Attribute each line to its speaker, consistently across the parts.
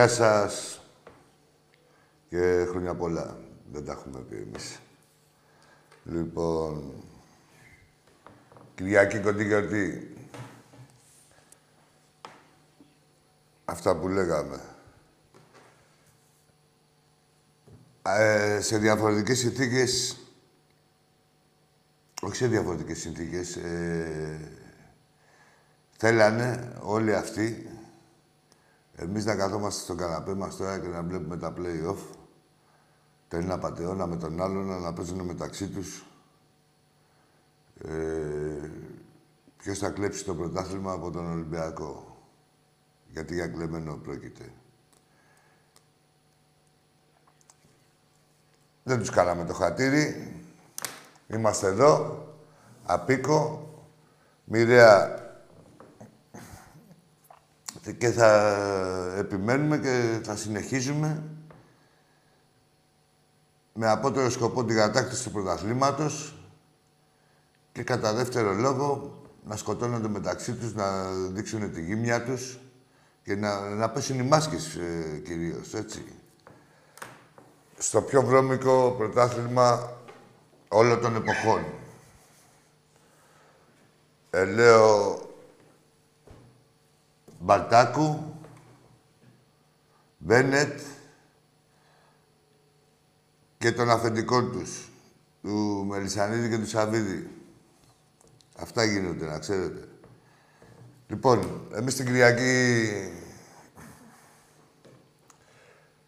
Speaker 1: Γεια σας. Και χρόνια πολλά. Δεν τα έχουμε πει εμείς. Λοιπόν, Κυριακή κοντή γιορτή. Αυτά που λέγαμε. Ε, σε διαφορετικές συνθήκες... Όχι σε διαφορετικές συνθήκες. Ε, θέλανε όλοι αυτοί εμείς να καθόμαστε στον καναπέ μας τώρα και να βλέπουμε τα play-off. Το ένα πατεώνα με τον άλλον να παίζουν μεταξύ τους. Ε, ποιος θα κλέψει το πρωτάθλημα από τον Ολυμπιακό; Γιατί για κλεμμένο πρόκειται. Δεν τους κάναμε το χατήρι. Είμαστε εδώ. Απίκο. Μοιραία και θα επιμένουμε και θα συνεχίζουμε με απότερο σκοπό την κατάκτηση του πρωταθλήματος και κατά δεύτερο λόγο να σκοτώνονται μεταξύ τους, να δείξουν τη γύμνια τους και να, να πέσουν οι μάσκες ε, κυρίως, έτσι. Στο πιο βρώμικο πρωτάθλημα όλων των εποχών. Ε, λέω Μπαλτάκου, Μπένετ και των αφεντικών τους, του Μελισανίδη και του Σαββίδη. Αυτά γίνονται, να ξέρετε. Λοιπόν, εμείς την Κυριακή...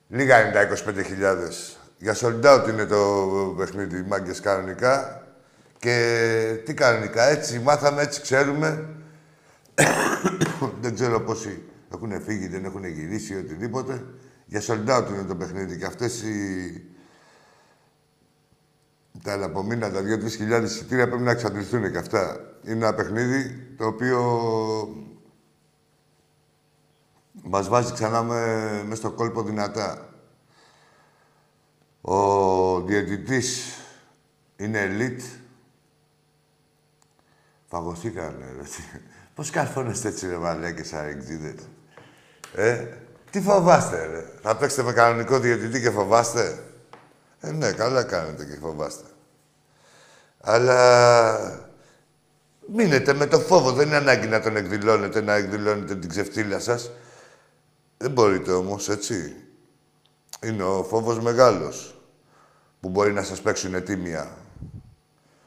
Speaker 1: Λίγα είναι τα 25.000. Για sold out είναι το παιχνίδι, μάγκες κανονικά. Και τι κανονικά, έτσι μάθαμε, έτσι ξέρουμε. δεν ξέρω πόσοι έχουν φύγει, δεν έχουν γυρίσει ή οτιδήποτε. Για sold out είναι το παιχνίδι. Και αυτές οι... Τα ελαπομείνα, τα 2-3 χιλιάδες εισιτήρια πρέπει να εξαντληθούν και αυτά. Είναι ένα παιχνίδι το οποίο μας βάζει ξανά με, μες στο κόλπο δυνατά. Ο διαιτητής είναι elite. Φαγωθήκανε, ρε. Πώς καρφώνεστε έτσι, ρε μαλάκες, αρεξίδες. Ε, τι φοβάστε, ρε; Θα παίξετε με κανονικό διαιτητή και φοβάστε; Ε, ναι, καλά κάνετε και φοβάστε. Αλλά μείνετε με το φόβο. Δεν είναι ανάγκη να τον εκδηλώνετε, να εκδηλώνετε την ξεφτύλα σας. Δεν μπορείτε όμως, έτσι. Είναι ο φόβος μεγάλος που μπορεί να σας παίξουν τίμια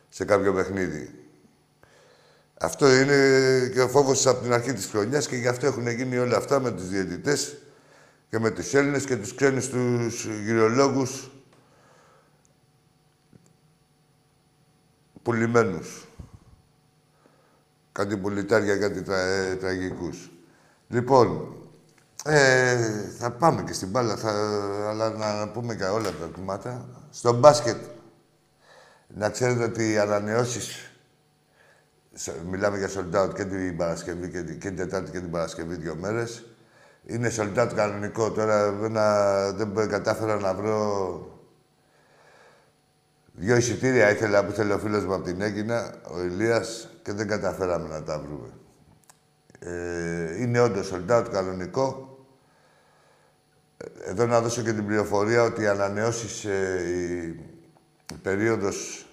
Speaker 1: σε κάποιο παιχνίδι. Αυτό είναι και ο φόβος από την αρχή της χρονιάς και γι' αυτό έχουν γίνει όλα αυτά με τους διαιτητές και με τους Έλληνες και τους ξένους τους γυρολόγους πουλημένους. Κάτι πουλιτάρια, κάτι τρα, ε, τραγικούς. Λοιπόν, ε, θα πάμε και στην μπάλα, θα, αλλά να πούμε και όλα τα κομμάτια. Στο μπάσκετ, να ξέρετε ότι οι ανανεώσεις Μιλάμε για sold out και την Παρασκευή και την, και την Τετάρτη και την Παρασκευή δύο μέρες. Είναι sold out κανονικό. Τώρα δεν, δεν κατάφερα να βρω Δύο εισιτήρια ήθελα που θέλει ο φίλος μου από την Έγινα, ο Ηλίας, και δεν καταφέραμε να τα βρούμε. Ε, είναι όντως sold out κανονικό. Εδώ να δώσω και την πληροφορία ότι οι ανανεώσεις, ε, η, η περίοδος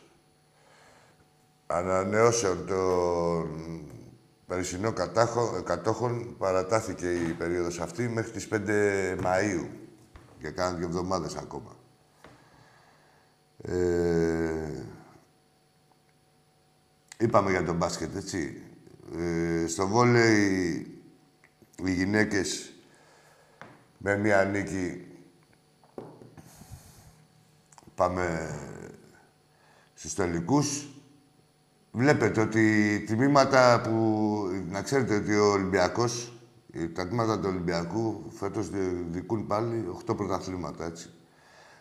Speaker 1: ανανεώσεων των περσινών κατόχων παρατάθηκε η περίοδος αυτή μέχρι τις 5 Μαΐου. Και κάνουν δύο εβδομάδες ακόμα. Ε, είπαμε για τον μπάσκετ, έτσι. Ε, στο βόλεϊ οι γυναίκες με μία νίκη πάμε στους τελικούς. Βλέπετε ότι τμήματα που... Να ξέρετε ότι ο Ολυμπιακός, τα τμήματα του Ολυμπιακού φέτος δικούν πάλι 8 πρωταθλήματα, έτσι.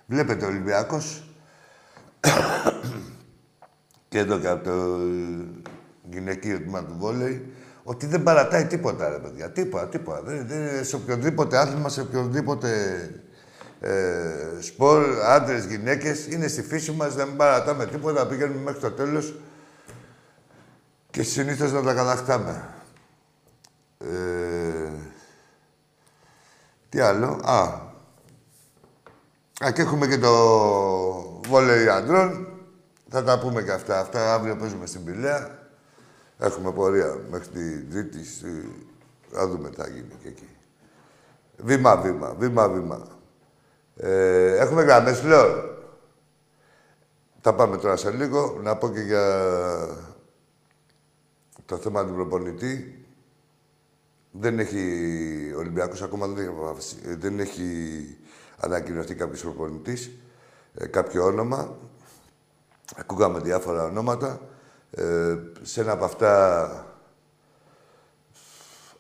Speaker 1: Βλέπετε ο Ολυμπιακός και εδώ και από το γυναικείο τμήμα του βόλεϊ, ότι δεν παρατάει τίποτα, ρε παιδιά. Τίποτα, τίποτα. Δεν, δεν, σε οποιοδήποτε άθλημα, σε οποιοδήποτε ε, σπορ, άντρες, γυναίκες, είναι στη φύση μας, δεν παρατάμε τίποτα, πηγαίνουμε μέχρι το τέλος και συνήθως να τα κατακτάμε. Ε, Τι άλλο; Α. Α, και έχουμε και το βόλεϊ αντρών. Θα τα πούμε και αυτά. Αυτά αύριο παίζουμε στην Πηλαία. Έχουμε πορεία μέχρι την Τρίτη. Στη... Θα δούμε τι θα γίνει και εκεί. Βήμα, βήμα, βήμα, βήμα. Ε, έχουμε γραμμές, λέω. Θα πάμε τώρα σε λίγο. Να πω και για το θέμα του προπονητή. Δεν έχει... Ο Ολυμπιακός ακόμα δεν έχει, δεν έχει ανακοινωθεί κάποιος προπονητής. Ε, κάποιο όνομα. Ακούγαμε διάφορα ονόματα. Ε, σε ένα από αυτά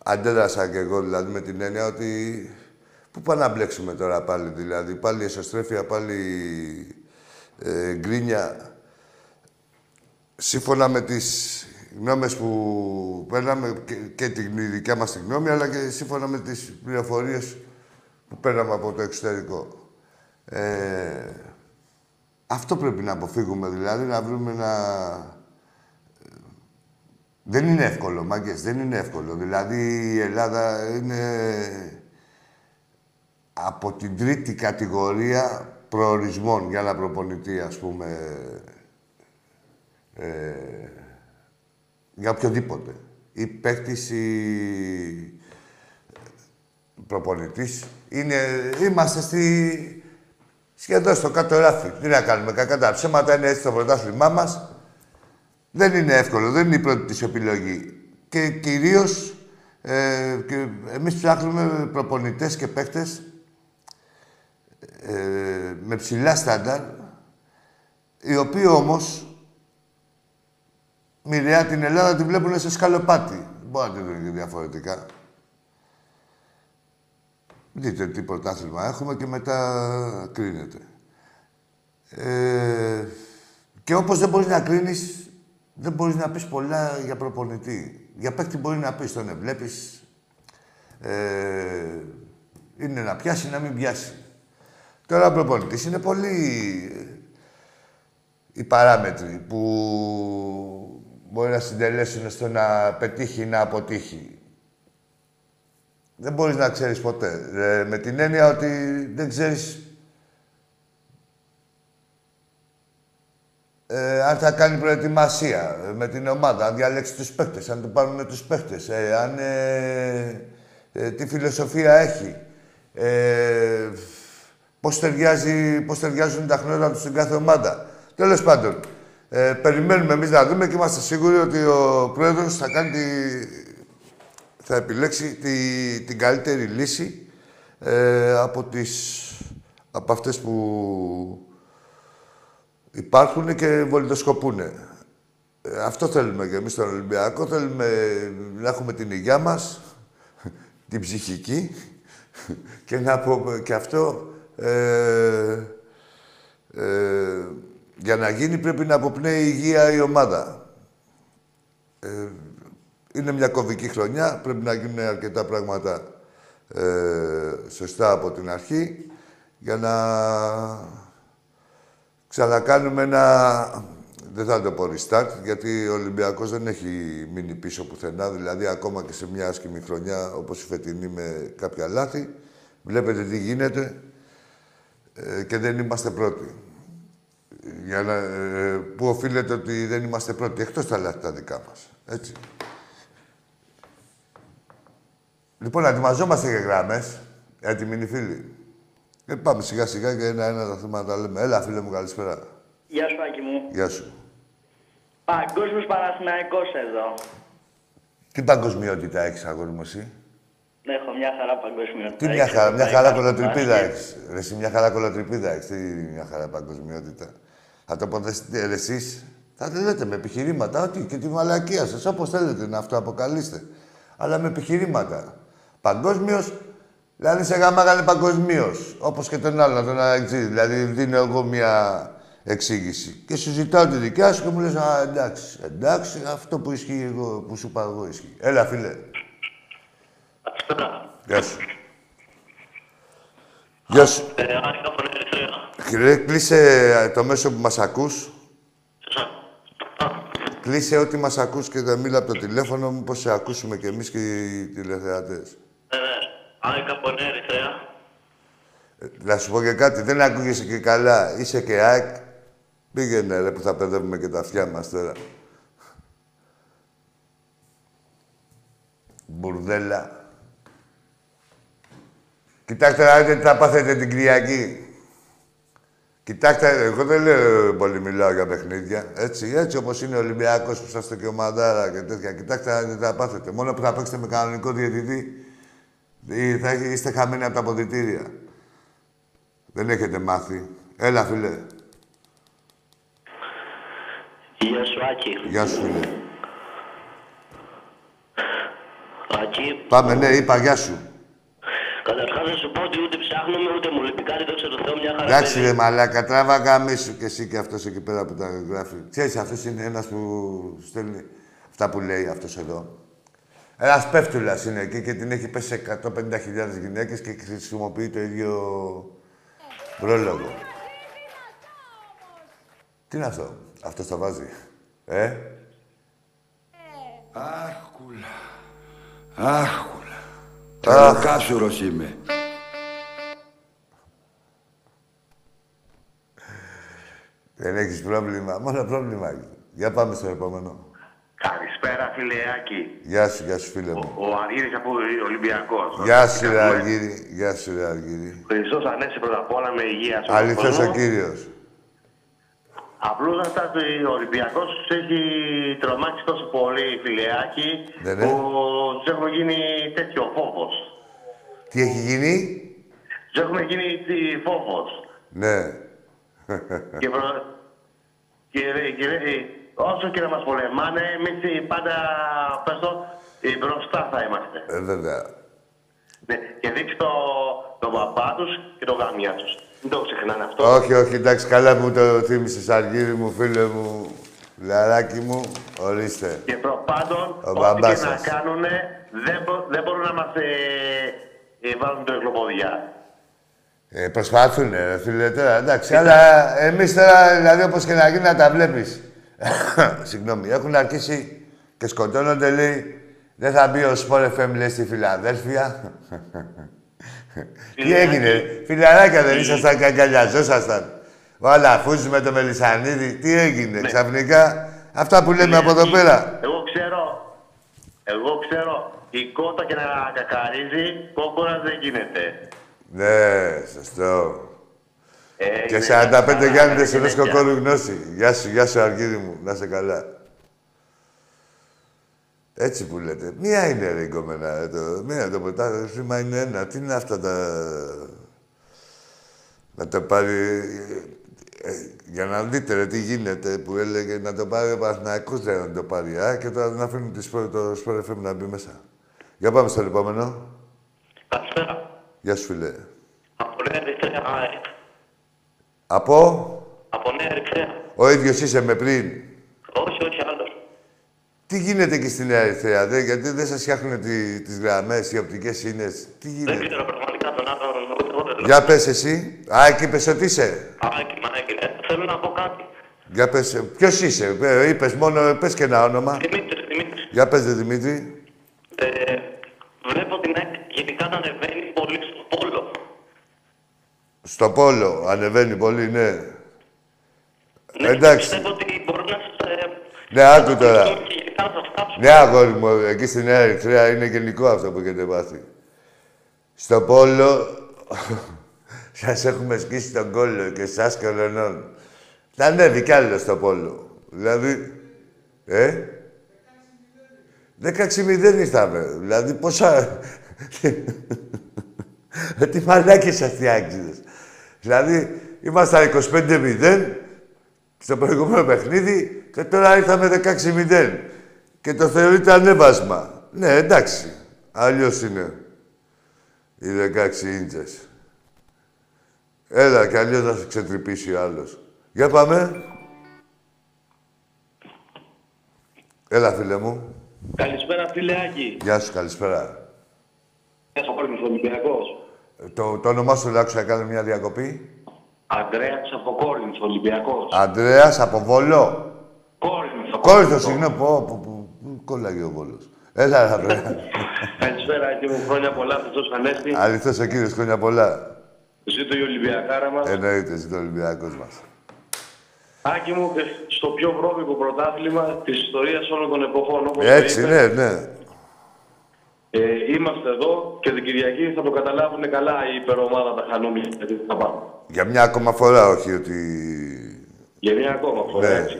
Speaker 1: αντέδρασα και εγώ, δηλαδή, με την έννοια ότι πού πάμε να μπλέξουμε τώρα πάλι, δηλαδή. Πάλι εσωστρέφεια, πάλι ε, γκρίνια. Σύμφωνα με τις γνώμες που παίρναμε και, και την δικιά μας την γνώμη, αλλά και σύμφωνα με τις πληροφορίες που παίρναμε από το εξωτερικό. Ε, αυτό πρέπει να αποφύγουμε, δηλαδή, να βρούμε ένα... Δεν είναι εύκολο, μάγκες, δεν είναι εύκολο. Δηλαδή, η Ελλάδα είναι από την τρίτη κατηγορία προορισμών για ένα προπονητή, ας πούμε, ε, για οποιοδήποτε. Ή παίκτης ή προπονητής. Είναι, είμαστε στη, σχεδόν στο κάτω ράφι. Τι να κάνουμε, κακά τα ψέματα είναι έτσι το πρωτάθλημά μας. Δεν είναι εύκολο, δεν είναι η πρώτη της επιλογή. Και κυρίως, ε, και εμείς ψάχνουμε προπονητές και παίκτες ε, με ψηλά στάνταρ, οι οποίοι όμως μοιραία την Ελλάδα τη βλέπουν σε σκαλοπάτι. Μπορεί να τη δουν και διαφορετικά. Δείτε τι πρωτάθλημα έχουμε και μετά κρίνεται. Ε, και όπως δεν μπορείς να κρίνεις, δεν μπορείς να πεις πολλά για προπονητή. Για παίκτη μπορεί να πεις, τον βλέπεις. Ε, είναι να πιάσει, να μην πιάσει. Τώρα προπονητής είναι πολύ οι παράμετροι που μπορεί να συντελέσουν στο να πετύχει ή να αποτύχει. Δεν μπορείς να ξέρεις ποτέ. Ε, με την έννοια ότι δεν ξέρεις ε, αν θα κάνει προετοιμασία με την ομάδα, αν διαλέξει τους παίχτες, αν του πάρουν τους παίχτες, ε, αν, ε, ε, τι φιλοσοφία έχει. Ε, πώς, ταιριάζει, πώς ταιριάζουν τα χνότα τους στην κάθε ομάδα. Τέλος πάντων, ε, περιμένουμε εμείς να δούμε και είμαστε σίγουροι ότι ο Πρόεδρος θα κάνει τη... θα επιλέξει τη... την καλύτερη λύση ε, από, τις... από αυτές που υπάρχουν και βολιδοσκοπούν. Ε, αυτό θέλουμε και εμείς στον Ολυμπιακό. Θέλουμε να έχουμε την υγειά μας, την ψυχική και, να πω, και αυτό ε, ε, για να γίνει πρέπει να αποπνέει υγεία η ομάδα. Ε, είναι μια κομβική χρονιά, πρέπει να γίνουν αρκετά πράγματα ε, σωστά από την αρχή για να ξανακάνουμε ένα... Δεν θα το πω restart, γιατί ο Ολυμπιακός δεν έχει μείνει πίσω πουθενά. Δηλαδή, ακόμα και σε μια άσχημη χρονιά, όπως η φετινή με κάποια λάθη, βλέπετε τι γίνεται ε, και δεν είμαστε πρώτοι για να, ε, που οφείλεται ότι δεν είμαστε πρώτοι, εκτός τα λάθη τα δικά μας. Έτσι. Λοιπόν, ετοιμαζόμαστε για γράμμες. Έτοιμοι είναι οι φίλοι. Ε, πάμε σιγά σιγά και ένα-ένα τα θέματα λέμε. Έλα, φίλε μου, καλησπέρα.
Speaker 2: Γεια σου, Άκη μου.
Speaker 1: Γεια σου.
Speaker 2: Παγκόσμιος Παναθηναϊκός εδώ.
Speaker 1: Τι παγκοσμιότητα έχεις, αγόρι μου, εσύ;
Speaker 2: Έχω μια χαρά παγκοσμιότητα.
Speaker 1: Τι μια χαρά, μια χαρά κολοτριπίδα έχεις. Εσύ μια χαρά κολοτριπίδα έχεις. Τι μια χαρά παγκοσμιότητα. Θα το ποτέ εσείς. Θα το λέτε με επιχειρήματα. Ότι και τη μαλακία σας, όπως θέλετε να αυτοαποκαλείστε. Αλλά με επιχειρήματα. Παγκόσμιος, δηλαδή σε γαμάγανε παγκοσμίως. Όπως και τον άλλο, τον Αγγλί. Δηλαδή δίνω εγώ μια εξήγηση. Και σου ζητάω τη δικιά σου και μου λες, Α, εντάξει, εντάξει, αυτό που ισχύει εγώ, που σου είπα εγώ ισχύει. Έλα, φίλε. Γεια σου. Γεια σου.
Speaker 2: Ε,
Speaker 1: Κύριε, κλείσε ε, το μέσο που μας ακούς. Κλείσε ό,τι μας ακούς και δεν μίλα από το τηλέφωνο μου, πώς σε ακούσουμε κι εμείς και οι τηλεθεατές.
Speaker 2: Ναι, ναι.
Speaker 3: ΑΕΚ από Νέα Ερυθρέα.
Speaker 1: Ε, Να σου πω και κάτι, δεν ακούγεσαι και καλά. Είσαι και ΑΕΚ. Πήγαινε ρε που θα παιδεύουμε και τα αυτιά μας τώρα. Μπουρδέλα. Κοιτάξτε να δείτε τι θα πάθετε την Κυριακή. Κοιτάξτε, εγώ δεν λέω πολύ μιλάω για παιχνίδια. Έτσι, έτσι όπως είναι ο Ολυμπιακός που είσαστε και ομαδάρα και τέτοια. Κοιτάξτε να δείτε τι θα πάθετε. Μόνο που θα παίξετε με κανονικό διαιτητή, ή θα έχ- είστε χαμένοι από τα αποδητήρια. Δεν έχετε μάθει. Έλα, φίλε.
Speaker 3: Γεια σου, Άκη.
Speaker 1: Γεια σου, φίλε.
Speaker 3: Άκη,
Speaker 1: Πάμε, ναι, είπα γεια σου.
Speaker 3: Καταρχάς να σου πω ότι ούτε ψάχνουμε, ούτε μου λείπει κάτι, δόξα τω Θεώ, μια χαρά.
Speaker 1: Εντάξει,
Speaker 3: παιδί.
Speaker 1: ρε μαλάκα, τράβα γάμι σου και εσύ και αυτός εκεί πέρα που τα γράφει. Ξέρεις, αυτός είναι ένας που στέλνει αυτά που λέει αυτός εδώ. Ένας πέφτουλας είναι εκεί και την έχει πέσει σε 150.000 γυναίκες και χρησιμοποιεί το ίδιο πρόλογο. Τι είναι αυτό, αυτός τα βάζει. Ε,
Speaker 4: Άχουλα. Άχουλα. Τρελοκάσουρος είμαι.
Speaker 1: δεν έχεις πρόβλημα, μόνο πρόβλημα έχει. Για πάμε στο επόμενο.
Speaker 5: Καλησπέρα, φίλε Άκη.
Speaker 1: Γεια σου, γεια σου, φίλε μου.
Speaker 5: Ο Αργύρης από Ολυμπιακός.
Speaker 1: Γεια σου, ρε Αργύρη. Γεια σου, ρε Αργύρη.
Speaker 5: Χριστός Ανέστη πρώτα απ' όλα με υγεία σου.
Speaker 1: Αληθές ο Κύριος.
Speaker 5: Απλώς αυτά το ο Ολυμπιακός τους έχει τρομάξει τόσο πολύ, φίλε Άκη,
Speaker 1: Ναι, ναι.
Speaker 5: που τους έχουμε γίνει τέτοιο φόβος.
Speaker 1: Τι έχει γίνει;
Speaker 5: Τους έχουμε γίνει τι, φόβος.
Speaker 1: Ναι.
Speaker 5: και, προ... και, και, και, όσο και να μας πολεμάνε, εμείς πάντα, πες το, ε, μπροστά θα είμαστε.
Speaker 1: Ε, βέβαια.
Speaker 5: Ναι, και δείξει το, τον παπά τους και τον γαμιά τους. Μην το ξεχνάνε αυτό.
Speaker 1: όχι, όχι, εντάξει, καλά που το θύμισες, Αργύρη μου, φίλε μου, λαράκι μου, ορίστε.
Speaker 5: Και προπάντων,
Speaker 1: Ο
Speaker 5: ό,τι
Speaker 1: μπαμπάς
Speaker 5: και να
Speaker 1: σας.
Speaker 5: κάνουν, δεν, μπο- δεν μπορούν να μας ε, ε, βάλουν το εγκλοποδιά.
Speaker 1: Ε, προσπαθούν, ρε φίλε, τώρα, εντάξει, αλλά εμείς τώρα, δηλαδή, όπως και να γίνει, να τα βλέπεις. Συγγνώμη, έχουν αρχίσει και σκοτώνονται, λέει, δεν θα μπει ο Σπορ FM, λέει, στη Φιλαδέλφια. Τι έγινε, φιλαράκια δεν ήσασταν και αγκαλιαζόσασταν. Ο Αλαφούζης με το Μελισανίδη, τι έγινε, ξαφνικά; Αυτά που λέμε από εδώ πέρα.
Speaker 5: Εγώ ξέρω, εγώ ξέρω, η κότα και να κακαρίζει, κόκορας δεν γίνεται.
Speaker 1: Ναι, σωστό.
Speaker 5: Ε,
Speaker 1: Και
Speaker 5: είναι
Speaker 1: 45
Speaker 5: καλά,
Speaker 1: γιάννητες
Speaker 5: είναι
Speaker 1: ενός
Speaker 5: τέτοια.
Speaker 1: κοκόρου γνώση. Γεια σου, γεια σου, Αργύρι μου. Να σε καλά. Έτσι που λέτε. Μία είναι ρε η κομμένα. ρε, Το, μία το πρωτάθλημα είναι ένα. Τι είναι αυτά τα... Να το πάρει... ε, για να δείτε ρε τι γίνεται που έλεγε να το πάρει ο Παναθηναϊκός δεν να το πάρει. Α, και τώρα να αφήνουν τη σπορ, το Sport FM να μπει μέσα. Για πάμε στο επόμενο.
Speaker 3: Καλησπέρα.
Speaker 1: Γεια σου φίλε.
Speaker 3: Από Νέα Ερυθρέα, ΑΕΚ.
Speaker 1: Από...
Speaker 3: Από Νέα Ερυθρέα.
Speaker 1: Ο ίδιος είσαι με πριν.
Speaker 3: Όχι, όχι άλλος.
Speaker 1: Τι γίνεται εκεί στη Νέα Ερυθρέα, δε, γιατί δεν σας φτιάχνουν τι, τις γραμμές, οι οπτικές σύνες. Τι
Speaker 3: Δεν
Speaker 1: γίνεται;
Speaker 3: ξέρω πραγματικά τον άλλον, ούτε εγώ δεν λέω.
Speaker 1: Για πες εσύ. Α, εκεί πες ότι είσαι.
Speaker 3: Άκη, μανάκη, ε, θέλω να πω κάτι.
Speaker 1: Για πες, ε, ποιος είσαι. Ε, είπες μόνο, πες και ένα όνομα.
Speaker 3: Δημήτρης, Δημήτρης.
Speaker 1: Για πες, δε, Δημήτρη.
Speaker 3: Ε, βλέπω την ΑΕΚ γενικά να ανεβαίνει πολύ στο πόλο.
Speaker 1: Στο Πόλο ανεβαίνει πολύ, ναι.
Speaker 3: Ναι,
Speaker 1: Εντάξει.
Speaker 3: Πιστεύω ότι μπορούν να σας... Ε,
Speaker 1: Ναι, άκου τώρα.
Speaker 3: Και γενικά να σας κάψουν.
Speaker 1: Ναι, αγόρι μου, εκεί στη Νέα Ερυθρέα είναι γενικό αυτό που έχετε πάθει. Στο Πόλο, σας έχουμε σκίσει τον κόλλο και εσάς και ολονών. Θα ανέβει κι άλλο στο Πόλο. Δηλαδή, ε, 16-0 ήρθαμε. Δηλαδή, πόσα... Ε, Τι μαλάκες αυτοί οι άξιδες. Δηλαδή, ήμασταν 25-0 στο προηγούμενο παιχνίδι και τώρα ήρθαμε 16-0. Και το θεωρείται ανέβασμα. Ναι, εντάξει. Αλλιώς είναι. Οι 16 ίντσες. Έλα, και αλλιώς να σε ξετρυπήσει ο άλλος. Για πάμε. Έλα, φίλε μου.
Speaker 6: Καλησπέρα, φίλε Άκη.
Speaker 1: Γεια σου, καλησπέρα.
Speaker 6: Γεια σου, Κόρινθος Ολυμπιακός.
Speaker 1: Ε, Το, το όνομά σου, λέω, να κάνω μια διακοπή.
Speaker 6: Αντρέας από Κόρινθος, Ολυμπιακός.
Speaker 1: Αντρέας από Βόλο.
Speaker 6: Κόρινθος.
Speaker 1: Κόρυθο, συγγνώμη. Πω, πω, πω, πού κόλλαγε ο Βόλος. Έλα, ρε, βρε.
Speaker 6: Καλησπέρα, Άκη μου. Χρόνια πολλά, Χριστός Ανέστη.
Speaker 1: Αληθώς ο κύριος, χρόνια πολλά.
Speaker 6: Ζήτω η Ολυμπιακάρα μας.
Speaker 1: Εννοείται, ζητώ ο Ολυμπιακός μας.
Speaker 6: Άκη μου, και στο πιο βρώμικο πρωτάθλημα της ιστορίας όλων των εποχών, όπως το
Speaker 1: Έτσι,
Speaker 6: είπες,
Speaker 1: ναι, ναι.
Speaker 6: ε, είμαστε εδώ και την Κυριακή θα το καταλάβουν καλά η υπερομάδα τα χανούμια γιατί θα πάμε.
Speaker 1: Για μια ακόμα φορά, όχι ότι...
Speaker 6: Για μια ακόμα φορά,
Speaker 1: Ναι.
Speaker 6: έτσι.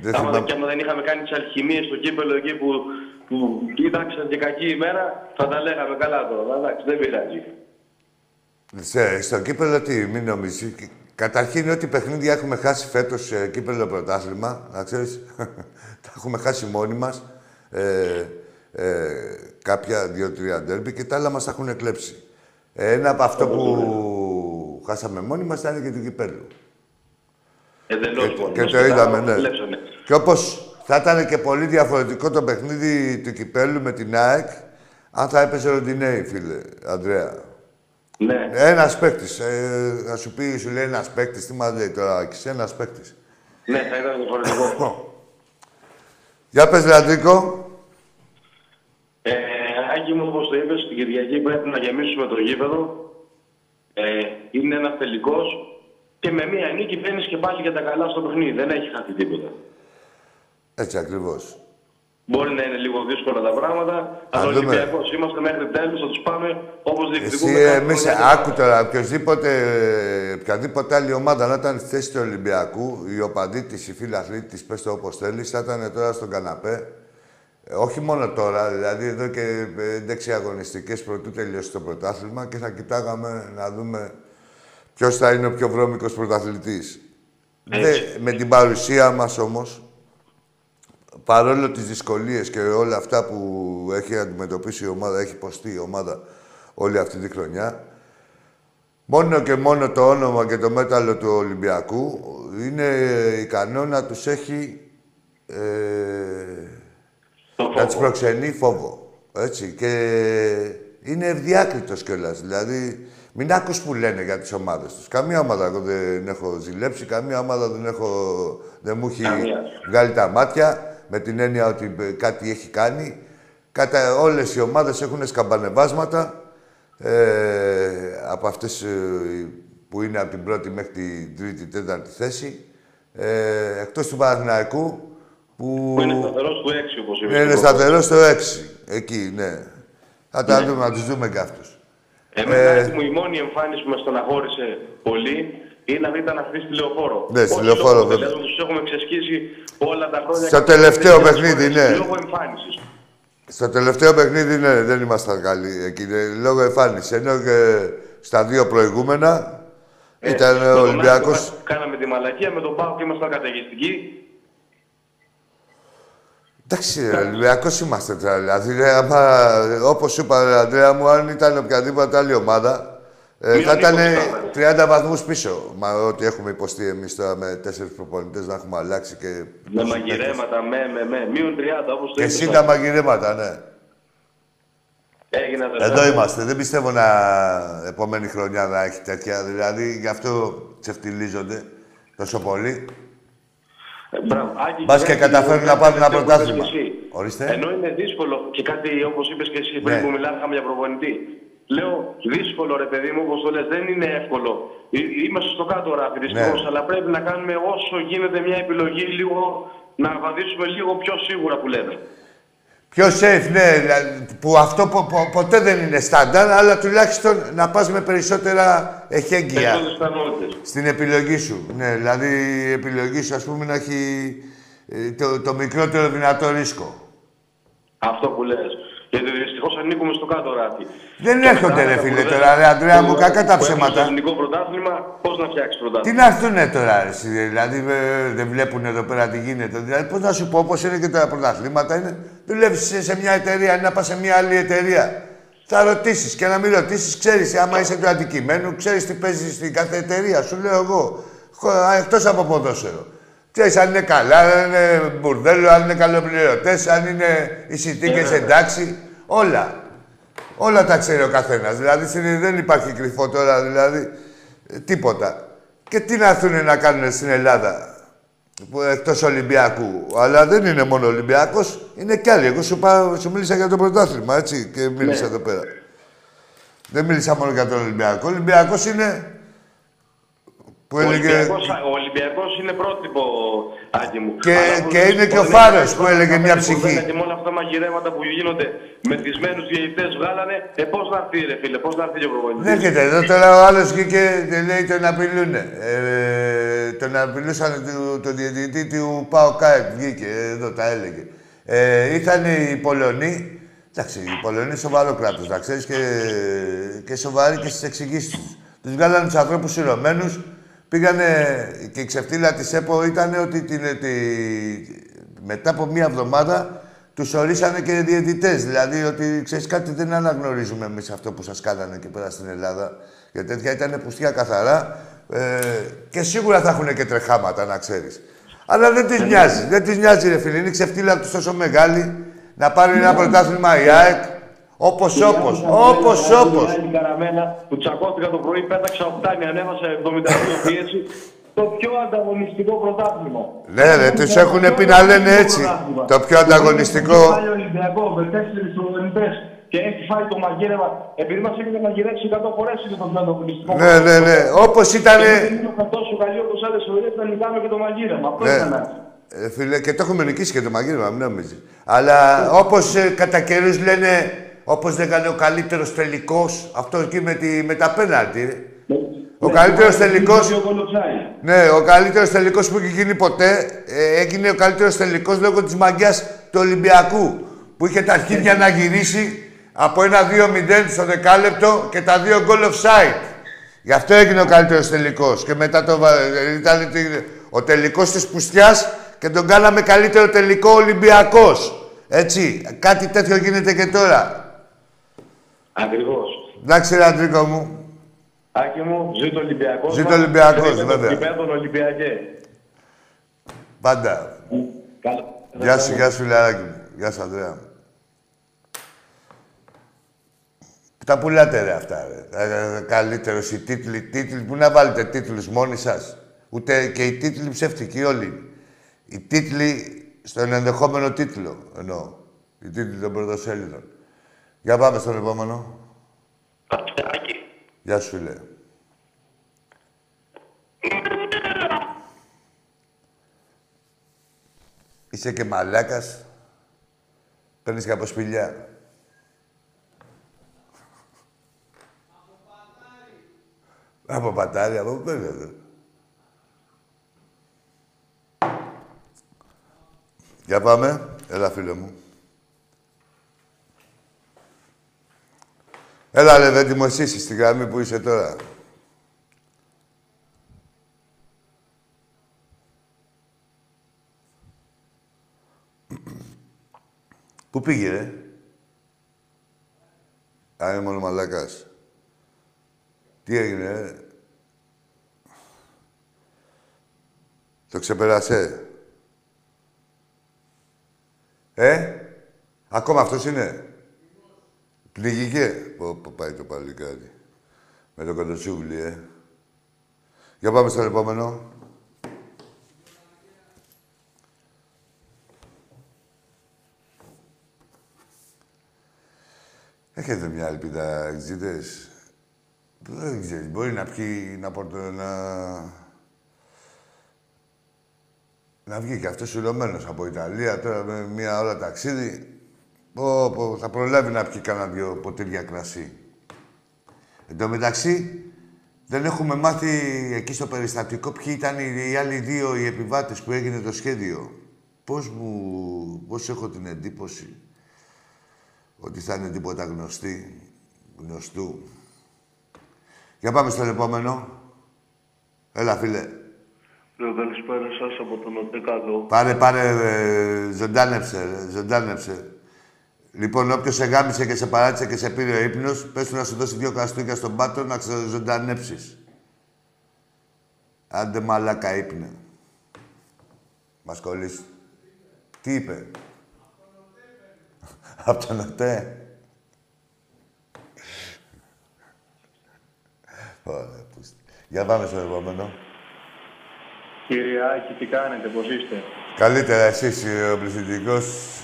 Speaker 1: Δεν
Speaker 6: Άμα,
Speaker 1: θυμάμαι...
Speaker 6: και άμα δεν είχαμε κάνει τις αλχημίες στο κύπελο εκεί που, που κοίταξαν και κακή ημέρα, θα τα λέγαμε καλά τώρα. Εντάξει, δεν πειράζει.
Speaker 1: Σε, στο κύπελο τι, μην νομίζεις. Καταρχήν, ό,τι παιχνίδια έχουμε χάσει φέτος σε κύπελο πρωτάθλημα, να ξέρεις, τα έχουμε χάσει μόνοι μας. Ε, ε, κάποια δύο-τρία ντέρμπι και τα άλλα μας τα έχουν κλέψει. Ένα από αυτό που χάσαμε μόνοι μας ήταν και του κυπέλου.
Speaker 6: Εντελώ
Speaker 1: Και, και το είδαμε, ναι. Και όπως θα ήταν και πολύ διαφορετικό το παιχνίδι του κυπέλου με την ΑΕΚ, αν θα έπαιζε Ροντινέη, φίλε, Ανδρέα.
Speaker 6: Ναι,
Speaker 1: Ένας παίκτης. Ε, να σου πει, σου λέει ένας παίκτης, τι μας λέει τώρα, Άκης, ένας παίκτης.
Speaker 6: ναι, θα ήταν διαφορετικό.
Speaker 1: Για πες, Λαντρίκο.
Speaker 6: ε, Άκη μου, όπως το είπες, την Κυριακή πρέπει να γεμίσουμε το γήπεδο. Ε, είναι ένας τελικός και με μία νίκη μπαίνει και πάλι για τα καλά στο παιχνίδι. Δεν έχει χάσει τίποτα.
Speaker 1: Έτσι ακριβώς.
Speaker 6: Μπορεί να είναι λίγο δύσκολα τα πράγματα, αλλά
Speaker 1: δούμε.
Speaker 6: Ολυμπιακός είμαστε μέχρι τέλου, θα τους πάμε όπως
Speaker 1: Εσύ,
Speaker 6: διεκδικούμε. κάθε
Speaker 1: εμείς,
Speaker 6: χρονιά.
Speaker 1: άκου τώρα, οποιοδήποτε, οποιαδήποτε άλλη ομάδα να ήταν στη θέση του Ολυμπιακού, οι οπαδοί της, οι φίλοι της, πες το όπως θέλεις, θα ήταν τώρα στον καναπέ. Ε, όχι μόνο τώρα, δηλαδή εδώ και 6 αγωνιστικές πρωτού τελειώσει το πρωτάθλημα και θα κοιτάγαμε να δούμε ποιος θα είναι ο πιο βρώμικος πρωταθλητής. Δε, με την παρουσία μας όμως, παρόλο τις δυσκολίες και όλα αυτά που έχει αντιμετωπίσει η ομάδα, έχει υποστεί η ομάδα όλη αυτή τη χρονιά, μόνο και μόνο το όνομα και το μέταλλο του Ολυμπιακού είναι ικανό να τους έχει ε,
Speaker 6: Το
Speaker 1: να τους
Speaker 6: φόβο.
Speaker 1: προξενεί φόβο. Έτσι. Και είναι ευδιάκριτος κιόλας. Δηλαδή, μην άκους που λένε για τις ομάδες τους. Καμία ομάδα εγώ δεν έχω ζηλέψει, καμία ομάδα δεν, έχω, δεν μου έχει
Speaker 6: Καμία.
Speaker 1: βγάλει τα μάτια με την έννοια ότι ε, κάτι έχει κάνει. Κατά όλες οι ομάδες έχουν σκαμπανεβάσματα ε, από αυτές ε, που είναι από την πρώτη μέχρι την τρίτη, τέταρτη θέση. Ε, εκτός του Παναθηναϊκού που...
Speaker 6: Που είναι σταθερός του 6, όπως είπε.
Speaker 1: Ναι, είναι
Speaker 6: στο
Speaker 1: σταθερός στο 6. Εκεί, ναι. Θα τα δούμε, να τους δούμε κι αυτούς.
Speaker 6: Εμένα
Speaker 1: Ε,
Speaker 6: ε... μου η μόνη εμφάνιση που με στεναχώρησε πολύ είναι ήταν αυτή στη λεωφόρο.
Speaker 1: Ναι, στη
Speaker 6: Όχι
Speaker 1: Λεωφόρο,
Speaker 6: λόγω
Speaker 1: βέβαια.
Speaker 6: αποτελέσματος, τους έχουμε ξεσκίσει όλα τα χρόνια.
Speaker 1: Στο
Speaker 6: και
Speaker 1: τελευταίο
Speaker 6: πολλές
Speaker 1: παιχνίδι,
Speaker 6: φορές
Speaker 1: ναι.
Speaker 6: Λόγω εμφάνισης.
Speaker 1: Στο τελευταίο παιχνίδι, ναι, δεν ήμασταν καλοί εκεί, ναι, λόγω εμφάνισης. Ενώ και στα δύο προηγούμενα
Speaker 6: Ε,
Speaker 1: ήταν
Speaker 6: με
Speaker 1: ο
Speaker 6: τον
Speaker 1: Ολυμπιακός...
Speaker 6: Άκη Κάναμε τη μαλακία, με τον Πάο και ήμασταν καταιγιστικοί.
Speaker 1: Εντάξει, ρε, Ολυμπιακός είμαστε τώρα. Δηλαδή, ρε, άμα, όπως σου είπα, ρε, Ανδρέα μου, αν ήταν οποιαδήποτε άλλη ομάδα, ε,
Speaker 6: Μείον
Speaker 1: θα ήταν
Speaker 6: 20 θα
Speaker 1: 30 βαθμούς πίσω. Μα ό,τι έχουμε υποστεί εμείς τώρα με τέσσερις προπονητές να έχουμε αλλάξει και...
Speaker 6: Με μαγειρέματα, με, με, με. Μείον 30, όπως το
Speaker 1: Και
Speaker 6: είπες.
Speaker 1: εσύ τα μαγειρέματα, ναι.
Speaker 6: Έγινε, αδερφέ
Speaker 1: Εδώ
Speaker 6: μου.
Speaker 1: είμαστε. Δεν πιστεύω να επόμενη χρονιά να έχει τέτοια. Δηλαδή, γι' αυτό ξεφτιλίζονται τόσο πολύ.
Speaker 6: Ε, Μπράβο. Άκη,
Speaker 1: Μπας και
Speaker 6: κάτι
Speaker 1: καταφέρουν
Speaker 6: λίγο
Speaker 1: να πάρουν ένα
Speaker 6: κάτι που
Speaker 1: πρωτάθλημα.
Speaker 6: είπες και εσύ.
Speaker 1: Ορίστε.
Speaker 6: Ενώ είναι δύσκολο και κάτι όπως είπες και εσύ πριν
Speaker 1: Ναι.
Speaker 6: που μιλάγαμε για προπονητή. Λέω δύσκολο ρε παιδί μου, όπως το λες, δεν είναι εύκολο. Εί- Είμαστε στο κάτω ράφι δυστυχώ,
Speaker 1: Ναι.
Speaker 6: αλλά πρέπει να κάνουμε όσο γίνεται μια επιλογή λίγο να βαδίσουμε λίγο πιο σίγουρα που λέμε.
Speaker 1: Πιο safe, ναι. δηλαδή, Που αυτό πο- πο- ποτέ δεν είναι στάνταρ, αλλά τουλάχιστον να πας με περισσότερα εχέγγυα
Speaker 6: Περισσότερες πιθανότητες.
Speaker 1: στην επιλογή σου. Ναι, δηλαδή η επιλογή σου, ας πούμε, να έχει ε, το, το μικρότερο δυνατό ρίσκο.
Speaker 6: Αυτό που λες. Γιατί δυστυχώς ανήκουμε στο κάτω ράφι.
Speaker 1: Δεν
Speaker 6: Και
Speaker 1: έρχονται,
Speaker 6: μετά
Speaker 1: ρε
Speaker 6: τα
Speaker 1: φίλε,
Speaker 6: κουρδέλα
Speaker 1: τώρα, ρε, Αντρέα μου,
Speaker 6: που-
Speaker 1: κακά τα
Speaker 6: που έχουμε
Speaker 1: ψέματα.
Speaker 6: Στο ελληνικό πρωτάθλημα, πώς να φτιάξει
Speaker 1: Τι
Speaker 6: πρωτάθλημα.
Speaker 1: να έρθουνε τώρα, ρε, εσύ, δηλαδή ε, δεν βλέπουν εδώ πέρα τι γίνεται. Δηλαδή, πώς να σου πω, όπως είναι και τα πρωταθλήματα, είναι δουλεύεις σε, σε μια εταιρεία, είναι να πας σε μια άλλη εταιρεία. Θα ρωτήσεις και να μην ρωτήσεις, ξέρεις, άμα είσαι του αντικειμένου, ξέρεις τι παίζεις στην κάθε εταιρεία. Σου λέω εγώ, εκτός από ποδόσφαιρο. Ξέρεις αν είναι καλά, αν είναι μπουρδέλο, αν είναι καλοπληρωτές, αν είναι οι συνθήκε εντάξει. Όλα. Όλα τα ξέρει ο καθένας. Δηλαδή στην- δεν υπάρχει κρυφό τώρα, δηλαδή ε, τίποτα. Και τι να έρθουν να κάνουν στην Ελλάδα. που εκτός Ολυμπιακού. Αλλά δεν είναι μόνο Ολυμπιακός, είναι κι άλλοι. Εγώ σου, πάω, σου μίλησα για το πρωτάθλημα, έτσι, και μίλησα
Speaker 6: Ναι.
Speaker 1: εδώ πέρα. Δεν μίλησα μόνο για τον Ολυμπιακό. Ο Ολυμπιακός είναι... Που
Speaker 6: Ο
Speaker 1: έλεγε...
Speaker 6: Ολυμπιακός, ο Ολυμπιακός είναι πρότυπο, Άκη μου.
Speaker 1: Και-
Speaker 6: Αλλά όπως
Speaker 1: και είναι και ο
Speaker 6: πολλές
Speaker 1: Φάρος
Speaker 6: φορές
Speaker 1: που έλεγε μια
Speaker 6: που
Speaker 1: ψυχή.
Speaker 6: λένε Και με όλα αυτά τα μαγειρέματα που γίνονται με τισμένους διαιτητές βγάλανε, ε, πώς να έρθει ρε φίλε, πώς να έρθει και ο προπονητής;
Speaker 1: Ναι, κοίτα, εδώ τώρα ο άλλος βγήκε και λέει τον απειλούνε. Ε, τον απειλούσαν του- τον διαιτητή του Πάο Κάεκ. Βγήκε, εδώ τα έλεγε. Ε, ήρθαν οι Πολωνοί. Εντάξει, οι Πολωνοί είναι σοβαρό κράτος, να ξέρεις και, και σοβαροί και στις εξηγήσεις τους. Τους βγάλανε τους ανθρώπους ηρωμένου. Πήγανε και η ξεφτύλα της ΕΠΟ ήταν ότι την, τη, μετά από μία εβδομάδα τους ορίσανε και διαιτητές. Δηλαδή ότι ξέρεις κάτι δεν αναγνωρίζουμε εμείς αυτό που σας κάνανε εκεί πέρα στην Ελλάδα. Γιατί τέτοια ήταν πουστιά καθαρά. Ε, και σίγουρα θα έχουν και τρεχάματα, να ξέρεις. Αλλά δεν τη νοιάζει. Δεν τη νοιάζει, ρε φίλε. Είναι η ξεφτύλα τους τόσο μεγάλη να πάρει ένα πρωτάθλημα η ΑΕΚ. Όπως όπως. Όπως όπως.
Speaker 6: Την καραμένα που τσακώθηκα το πρωί, πέταξα οκτάνη, ανέβασα 72 πίεση. Το πιο ανταγωνιστικό πρωτάθλημα.
Speaker 1: Ναι, ρε, τους έχουν πει να λένε έτσι. Το πιο ανταγωνιστικό.
Speaker 6: Έχει φάει ο Ολυμπιακός με τέσσερις προπονητές και έχει φάει το μαγείρεμα. Επειδή μας έχετε μαγειρέψει 100 φορές είναι το πιο ανταγωνιστικό.
Speaker 1: Ναι, ναι, ναι. Όπως ήταν.
Speaker 6: Και δεν είναι τόσο καλή όπω άλλε φορέ να νικάμε και το μαγείρεμα. Αυτό
Speaker 1: Ναι.
Speaker 6: ήταν έτσι.
Speaker 1: Ε, φίλε, και το έχουμε νικήσει και το μαγείρεμα, μην νομίζεις. Αλλά όπως κατά καιρούς λένε, όπως λέγανε ο καλύτερος τελικός, αυτό εκεί με, τη, με τα πέναλτι. ρε. Ο καλύτερος τελικός-
Speaker 6: Ο Κολοτσάη.
Speaker 1: Ναι, ο καλύτερος τελικός που έχει γίνει ποτέ ε, έγινε ο καλύτερος τελικός λόγω της μαγιάς του Ολυμπιακού. Που είχε τα αρχίδια να γυρίσει από ένα 2-0 στο δεκάλεπτο και τα δύο goal offside. Γι' αυτό έγινε ο καλύτερος τελικός. Και μετά το, βα- ε, ήταν τη- ο τελικός της Πουστιάς και τον κάναμε καλύτερο τελικό Ολυμπιακός. Έτσι. Κάτι τέτοιο γίνεται και τώρα.
Speaker 6: Ακριβώς.
Speaker 1: Εντάξει, ρε Αντρίκο μου.
Speaker 6: Άκη μου, ζήτω Ολυμπιακός.
Speaker 1: Ζήτω Ολυμπιακός, βέβαια.
Speaker 6: Υπέρ Ολυμπιακές.
Speaker 1: Πάντα.
Speaker 6: Καλά.
Speaker 1: Γεια σου, γεια σου, φιλαράκι μου. Γεια σου, Ανδρέα. Τα πουλάτε ρε αυτά, ρε. Ε, καλύτερος οι τίτλοι, τίτλοι. Πού να βάλετε τίτλους μόνοι σας. Ούτε και οι τίτλοι ψεύτικοι όλοι. Οι τίτλοι στον ενδεχόμενο τίτλο εννοώ. Οι τίτλοι των πρωτοσέλιδων. Για πάμε στον επόμενο.
Speaker 3: Άκη.
Speaker 1: Γεια σου, φίλε. Είσαι και μαλάκας. Παίρνεις και από σπηλιά. Από πατάρι, από πού παίρνετε. Για πάμε. Έλα, φίλε μου. Έλα, Λεβέντη μου, εσύ είσαι στη γραμμή που είσαι τώρα. Πού πήγε, ρε; Α, είναι μόνο μαλάκας. Τι έγινε, ρε. Το ξεπερασέ. Ε, ακόμα αυτός είναι; Πνιγήκε; Πω, πω, πάει το παλικάρι. Με το κοντοσούβλι, ε. Για πάμε στο επόμενο. Έχετε μια ελπίδα, εξήτες. Δεν ξέρεις, μπορεί να πιει, να, πορτο, να... να βγει και αυτός υλωμένος από Ιταλία, τώρα με μία ώρα ταξίδι. Πω, πω, θα προλάβει να πιει κανένα δυο ποτήρια κρασί. Εν τω μεταξύ, δεν έχουμε μάθει εκεί στο περιστατικό ποιοι ήταν οι, οι άλλοι δύο οι επιβάτες που έγινε το σχέδιο. Πώς μου... Πώς έχω την εντύπωση ότι θα είναι τίποτα γνωστή, γνωστού. Για πάμε στο επόμενο. Έλα, φίλε.
Speaker 7: Λέω καλησπέρα σας από τον Οτεκάδο.
Speaker 1: Πάρε, πάρε, ε, ζωντάνεψε, ρε, ζωντάνεψε. Λοιπόν, όποιος σε γάμισε και σε παράτησε και σε πήρε ο ύπνος, πες του να σου δώσει δύο καστούκια στον πάτο να ξεζωντανέψεις. Άντε μαλάκα ύπνε. Μας κολλήσει. Τι είπε; Από τον ΟΤΕ. Ωραία, πούστη. Για πάμε στο επόμενο.
Speaker 7: Κύριε Άκη, τι κάνετε, πώς είστε;
Speaker 1: Καλύτερα εσείς ο πληθυντικός.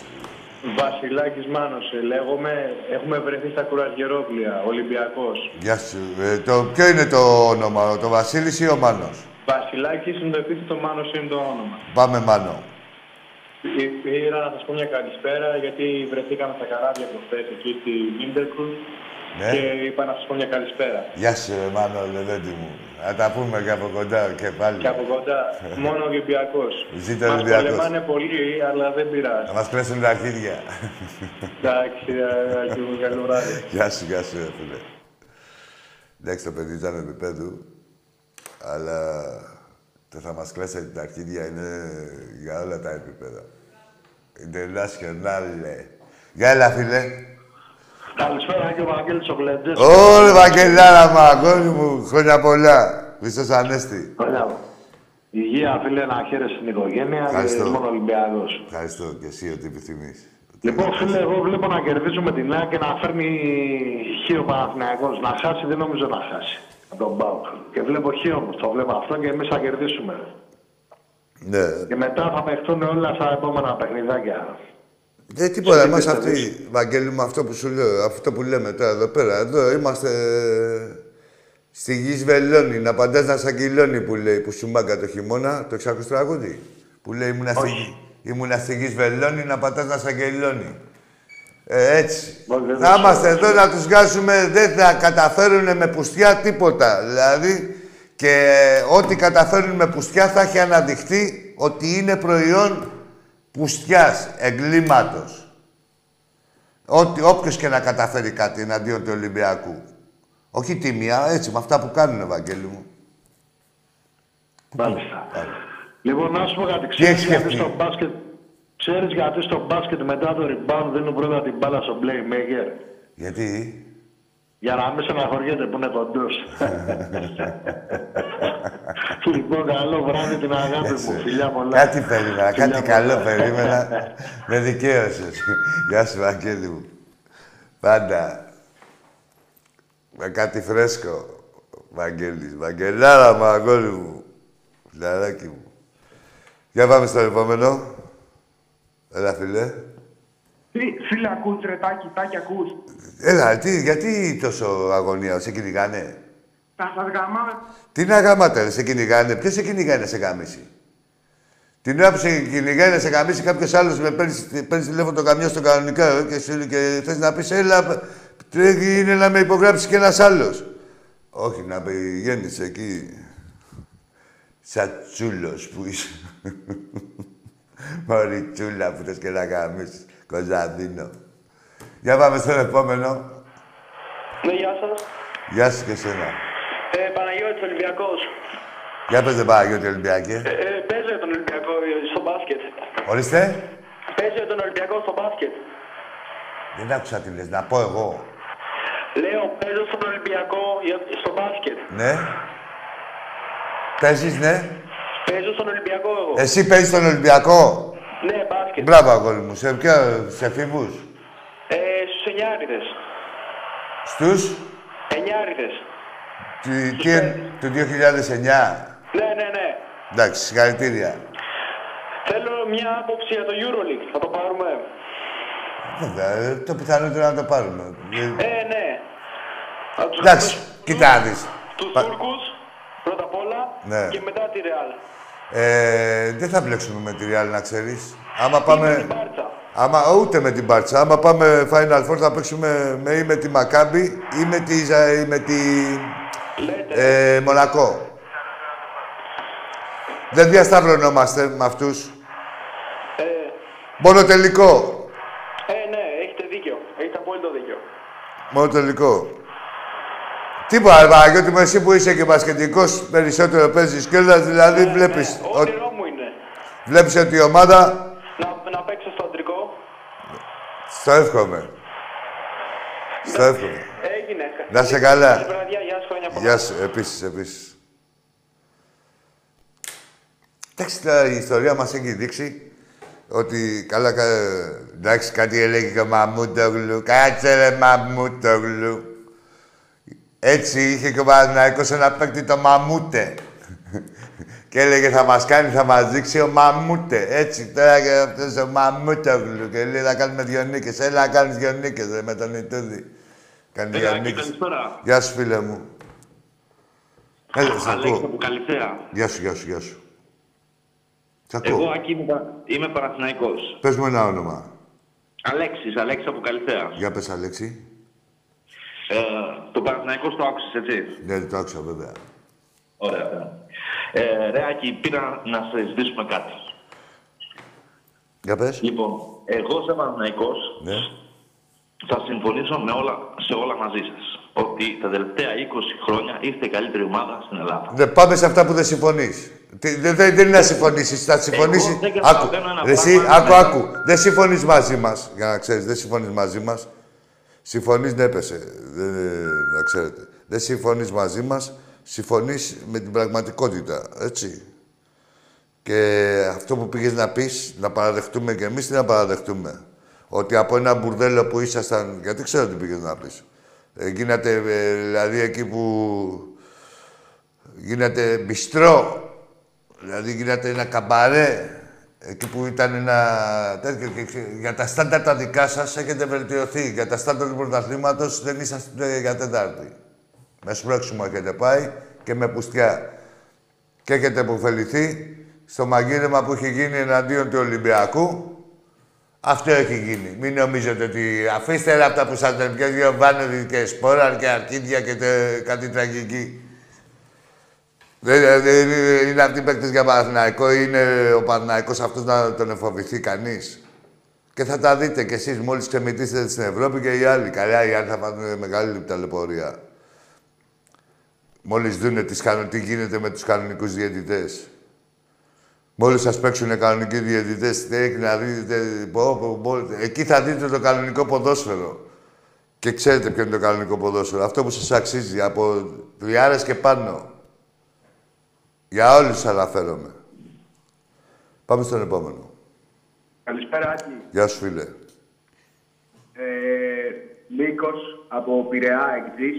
Speaker 7: Βασιλάκης Μάνος, ε, λέγομαι. Έχουμε βρεθεί στα κουρασγερόπλια, Ολυμπιακός.
Speaker 1: Γεια σου. Ε, το, ποιο είναι το όνομα, το Βασίλης ή ο Μάνος;
Speaker 7: Βασιλάκης είναι το επίθετο, Μάνος είναι το όνομα.
Speaker 1: Πάμε Μάνο.
Speaker 7: Πή- Πήρα να σας πω μια καλησπέρα, γιατί βρεθήκαμε στα καράβια προχθές εκεί στη Βίντερκρου
Speaker 1: Ναι.
Speaker 7: και είπα να σας πω μια καλησπέρα.
Speaker 1: Γεια σου, ρε Μάνο, λεβέντι μου. Να τα πούμε και από κοντά και πάλι.
Speaker 7: Και από κοντά, μόνο ο Ολυμπιακός.
Speaker 1: Ζήτω
Speaker 7: Μας
Speaker 1: Ολυμπιακός.
Speaker 7: πολεμάνε πολύ, αλλά δεν πειράζει.
Speaker 1: Να μας κλέσουν τα αρχίδια.
Speaker 7: Εντάξει, ε, Άκη μου, καλό βράδυ.
Speaker 1: γεια σου, γεια σου, ρε φίλε. Εντάξει, το παιδί ήταν επίπεδου, αλλά το θα μας κλέσετε τα αρχίδια είναι για όλα τα επίπεδα. International. Γεια, έλα, φίλε.
Speaker 8: Καλησπέρα και ο Βαγγέλης ο Γλεντζές.
Speaker 1: Ωρε, Βαγγελάρα μου, αγόρι μου, χρόνια πολλά. Χριστός Ανέστη.
Speaker 8: Ωραία. Υγεία, φίλε, να χαίρεσαι στην οικογένεια
Speaker 1: Ευχαριστώ.
Speaker 8: και μόνο Ολυμπιακός.
Speaker 1: Ευχαριστώ και εσύ ό,τι επιθυμείς.
Speaker 8: Λοιπόν, φίλε, εγώ βλέπω να κερδίζουμε την ΑΕΚ και να φέρνει χείο Παναθηναϊκός. Να χάσει δεν νομίζω να χάσει. Από τον Μπάουκ. Και βλέπω χείο όμως, το βλέπω αυτό και εμείς θα κερδίσουμε.
Speaker 1: Ναι.
Speaker 8: Και μετά θα παιχτούν όλα στα επόμενα παιχνιδάκια.
Speaker 1: Δεν τίποτα,
Speaker 8: Τι
Speaker 1: εμάς
Speaker 8: πιστεύεις;
Speaker 1: αυτή, Βαγγέλη μου, αυτό που σου λέω, αυτό που λέμε τώρα εδώ πέρα. Εδώ είμαστε στη γης βελόνι, να παντάς να σαγγυλώνει που λέει, που σου μάγκα το χειμώνα, το εξάκους τραγούδι. Που λέει ήμουνα στη, γη- ήμουνα στη γης βελόνι, να πατάς να σαγγελώνει. Ε, έτσι.
Speaker 8: Όχι, δεν
Speaker 1: Θα
Speaker 8: το
Speaker 1: είμαστε
Speaker 8: ξέρω.
Speaker 1: εδώ να τους βγάζουμε, δεν θα καταφέρουν με πουστιά τίποτα. Δηλαδή, και ό,τι καταφέρουν με πουστιά θα έχει αναδειχθεί ότι είναι προϊόν πουστιάς, εγκλήματος. Ότι, όποιος και να καταφέρει κάτι εναντίον του Ολυμπιακού. Όχι τίμια, έτσι, με αυτά που κάνουν, Ευαγγέλη μου.
Speaker 8: Μάλιστα. Λοιπόν, να σου πω κάτι.
Speaker 1: έχεις
Speaker 8: Ξέρεις γιατί
Speaker 1: σκεφτεί;
Speaker 8: στο μπάσκετ, ξέρεις γιατί στο μπάσκετ μετά το rebound δίνουν πρώτα την μπάλα στο playmaker;
Speaker 1: Γιατί,
Speaker 8: Για να μην στεναχωριέται που είναι κοντός. λοιπόν, καλό βράδυ την αγάπη μου. Φιλιά πολλά.
Speaker 1: κάτι περίμενα,
Speaker 8: Φιλιά
Speaker 1: κάτι
Speaker 8: πολλά.
Speaker 1: καλό περίμενα. με δικαίωσες. Γεια σου, Βαγγέλη μου. Πάντα. Με κάτι φρέσκο. Βαγγέλης. Βαγγελάρα μου, αγόρι μου. Φιλαράκι μου. Για πάμε στο επόμενο. Έλα, φίλε.
Speaker 9: Τι, φίλε, ακούς ρε, τάκι, τάκι, ακούς.
Speaker 1: Έλα, τι, γιατί τόσο αγωνία, σε κυνηγάνε;
Speaker 9: Θα σας γαμάμε.
Speaker 1: Τι να γαμάτε, ρε, σε κυνηγάνε; Ποιος σε κυνηγάει να σε γαμίσει. Την ώρα που σε κυνηγάει να σε γαμίσει κάποιος άλλος με παίρνεις παίρνεις τηλέφωνο το καμιό στο κανονικό ε, και, σου, και θες να πεις έλα, τρέχει είναι να με υπογράψει και ένας άλλος. Όχι, να πηγαίνεις εκεί. Σαν τσούλος που είσαι. Μωρή τσούλα που θες και να γαμίσεις. Κοζαδίνο. Για πάμε στο επόμενο.
Speaker 10: Ναι, γεια σας.
Speaker 1: Γεια σου και εσένα.
Speaker 10: Ε, Παναγιώτης Ολυμπιακός.
Speaker 1: Για πες δεν Παναγιώτη Ολυμπιακή.
Speaker 10: Ε, ε, παίζω για τον Ολυμπιακό ε, στο μπάσκετ.
Speaker 1: Ορίστε.
Speaker 10: Παίζω για τον Ολυμπιακό στο μπάσκετ.
Speaker 1: Δεν άκουσα τι λες. Να πω εγώ.
Speaker 10: Λέω, παίζω στον Ολυμπιακό για- στο μπάσκετ.
Speaker 1: Ναι. Παίζεις, ναι.
Speaker 10: Παίζω στον Ολυμπιακό εγώ.
Speaker 1: Εσύ παίζεις στον Ολυμπιακό.
Speaker 10: Ναι, μπάσκετ.
Speaker 1: Μπράβο, αγόρι μου. Σε ποια, σε φίβους;
Speaker 10: Ε, στους εννιάριδες.
Speaker 1: Στους;
Speaker 10: Εννιάριδες.
Speaker 1: Τι, τι, εν- του 2009.
Speaker 10: Ναι, ναι, ναι.
Speaker 1: Εντάξει, συγχαρητήρια.
Speaker 10: Θέλω μια άποψη για το Euroleague. Θα το πάρουμε.
Speaker 1: Βέβαια, ε, το πιθανότερο να το πάρουμε. Ε,
Speaker 10: Ε, ναι. Από τους-
Speaker 1: Εντάξει, κοίτα να δεις.
Speaker 10: Τους
Speaker 1: Πα-
Speaker 10: Τούρκους, πρώτα απ' όλα,
Speaker 1: Ναι.
Speaker 10: και μετά τη Real.
Speaker 1: Ε, δεν θα μπλέξουμε με τη Real, να ξέρεις. Άμα
Speaker 10: Ή
Speaker 1: πάμε...
Speaker 10: με την Μπάρτσα.
Speaker 1: Άμα, ούτε με την Μπάρτσα. Άμα πάμε Final Four θα παίξουμε με, ή με τη Μακάμπη ή με τη, Ζα- ή με τη
Speaker 10: Λέτε.
Speaker 1: ε, Μονακό. Δεν διασταυρωνόμαστε με αυτούς.
Speaker 10: Ε,
Speaker 1: Μόνο τελικό.
Speaker 10: ε, ναι, έχετε δίκιο. Έχετε απόλυτο δίκιο.
Speaker 1: Μόνο τελικό. Τίποτα, Παναγιώτη μου, εσύ που είσαι και μπασκετικός, περισσότερο παίζεις κιόλας, δηλαδή βλέπεις,
Speaker 10: Ναι,
Speaker 1: ότι,
Speaker 10: όνειρό μου είναι.
Speaker 1: βλέπεις ότι η ομάδα,
Speaker 10: Να, να παίξω στο αντρικό.
Speaker 1: στο εύχομαι. Στο εύχομαι.
Speaker 10: Έγινε.
Speaker 1: Να είσαι καλά.
Speaker 10: Καλή βραδιά, γεια σου, χρόνια πολλά.
Speaker 1: Γεια σου, επίσης, επίσης. Εντάξει, τώρα η ιστορία μας έχει δείξει ότι καλά, κα... εντάξει, κάτι έλεγε και ο Μαμούτογλου. Κάτσε ρε Μαμούτογλου. Έτσι είχε και ο Παναθηναϊκός ένα παίκτη το Μαμούτε. Και έλεγε θα μας κάνει, θα μας δείξει ο Μαμούτε. Έτσι, τώρα και αυτός ο Μαμούτογλου. Και λέει θα κάνουμε δυο νίκες. Έλα να κάνεις δυο νίκες ρε, με τον Ιτούδη. Κάνει δυο
Speaker 3: Έλα, Άκη,
Speaker 1: νίκες.
Speaker 3: καλησπέρα.
Speaker 1: Γεια σου φίλε μου. Έλα, σ'
Speaker 3: Αλέξη
Speaker 1: ακούω.
Speaker 3: από Καλυθέα.
Speaker 1: Γεια σου, γεια σου, γεια σου. Σ' ακούω.
Speaker 3: Εγώ, Άκη, είμαι, πα- είμαι Παναθηναϊκός.
Speaker 1: Πες μου ένα όνομα.
Speaker 3: Αλέξης, Αλέξης από Καλυθέας.
Speaker 1: Για πες, Αλέξη.
Speaker 3: Ε, το Παναθηναϊκός το άκουσες, έτσι;
Speaker 1: Ναι, το άκουσα βέβαια.
Speaker 3: Ωραία. ωραία. Ε, ρε, Άκη, πήρα να σε ζητήσουμε κάτι.
Speaker 1: Για πες.
Speaker 3: Λοιπόν, εγώ σαν Παναθηναϊκός
Speaker 1: Ναι.
Speaker 3: θα συμφωνήσω με όλα, σε όλα μαζί σας. Ότι τα τελευταία 20 χρόνια είστε η καλύτερη ομάδα στην Ελλάδα.
Speaker 1: Ναι, πάμε σε αυτά που δεν συμφωνείς. Τι- Δεν, δεν, δεν είναι να συμφωνήσεις. Θα συμφωνήσεις.
Speaker 3: δεν
Speaker 1: Άκου.
Speaker 3: καταλαβαίνω ένα
Speaker 1: Ρε, Εσύ,
Speaker 3: πράγμα,
Speaker 1: άκου,
Speaker 3: ναι.
Speaker 1: άκου. Δεν συμφωνείς μαζί μας. Για να ξέρεις, δεν συμφωνείς μαζί μας. Συμφωνείς, ναι, έπεσε. Δεν, να ξέρετε. Δεν συμφωνείς μαζί μας. Συμφωνείς με την πραγματικότητα. Έτσι. Και αυτό που πήγες να πεις, να παραδεχτούμε και εμείς, τι να παραδεχτούμε. Ότι από ένα μπουρδέλο που ήσασταν... Γιατί ξέρω τι πήγες να πεις. Ε, γίνατε, ε, δηλαδή, εκεί που γίνατε μπιστρό, δηλαδή γίνατε ένα καμπαρέ, εκεί που ήταν ένα τέτοιο. Και ξε- για τα στάνταρ τα δικά σας έχετε βελτιωθεί. Για τα στάνταρ του πρωταθλήματος δεν είσαστε για τετάρτη. Με σπρώξιμο έχετε πάει και με πουστιά. Και έχετε αποφεληθεί στο μαγείρεμα που έχει γίνει εναντίον του Ολυμπιακού. Αυτό έχει γίνει. Μην νομίζετε ότι αφήστε ρε από τα που σας λένε και δύο βάνεροι και σπόραν και αρκίδια και τε- κάτι τραγική. Δεν, δεν είναι αυτοί οι παίκτες για Παναθηναϊκό, είναι ο Παναθηναϊκός αυτός να τον εφοβηθεί κανείς; Και θα τα δείτε κι εσείς μόλις ξεμητήσετε στην Ευρώπη και οι άλλοι. Καλά, οι άλλοι θα πάνε μεγάλη ταλαιπωρία. Μόλις δούνε τις, κανο- τι γίνεται με τους κανονικούς διαιτητές. Μόλις σας παίξουν κανονικοί διαιτητές, τι έχει να δείτε, πω, πω, πω, εκεί θα δείτε το κανονικό ποδόσφαιρο. Και ξέρετε ποιο είναι το κανονικό ποδόσφαιρο. Αυτό που σας αξίζει, από τριάρες και πάνω. Για όλους σας αναφέρομαι. Πάμε στον επόμενο.
Speaker 11: Καλησπέρα, Άκη.
Speaker 1: Γεια σου, φίλε.
Speaker 11: Ε, Νίκος από Πειραιά, εκτής.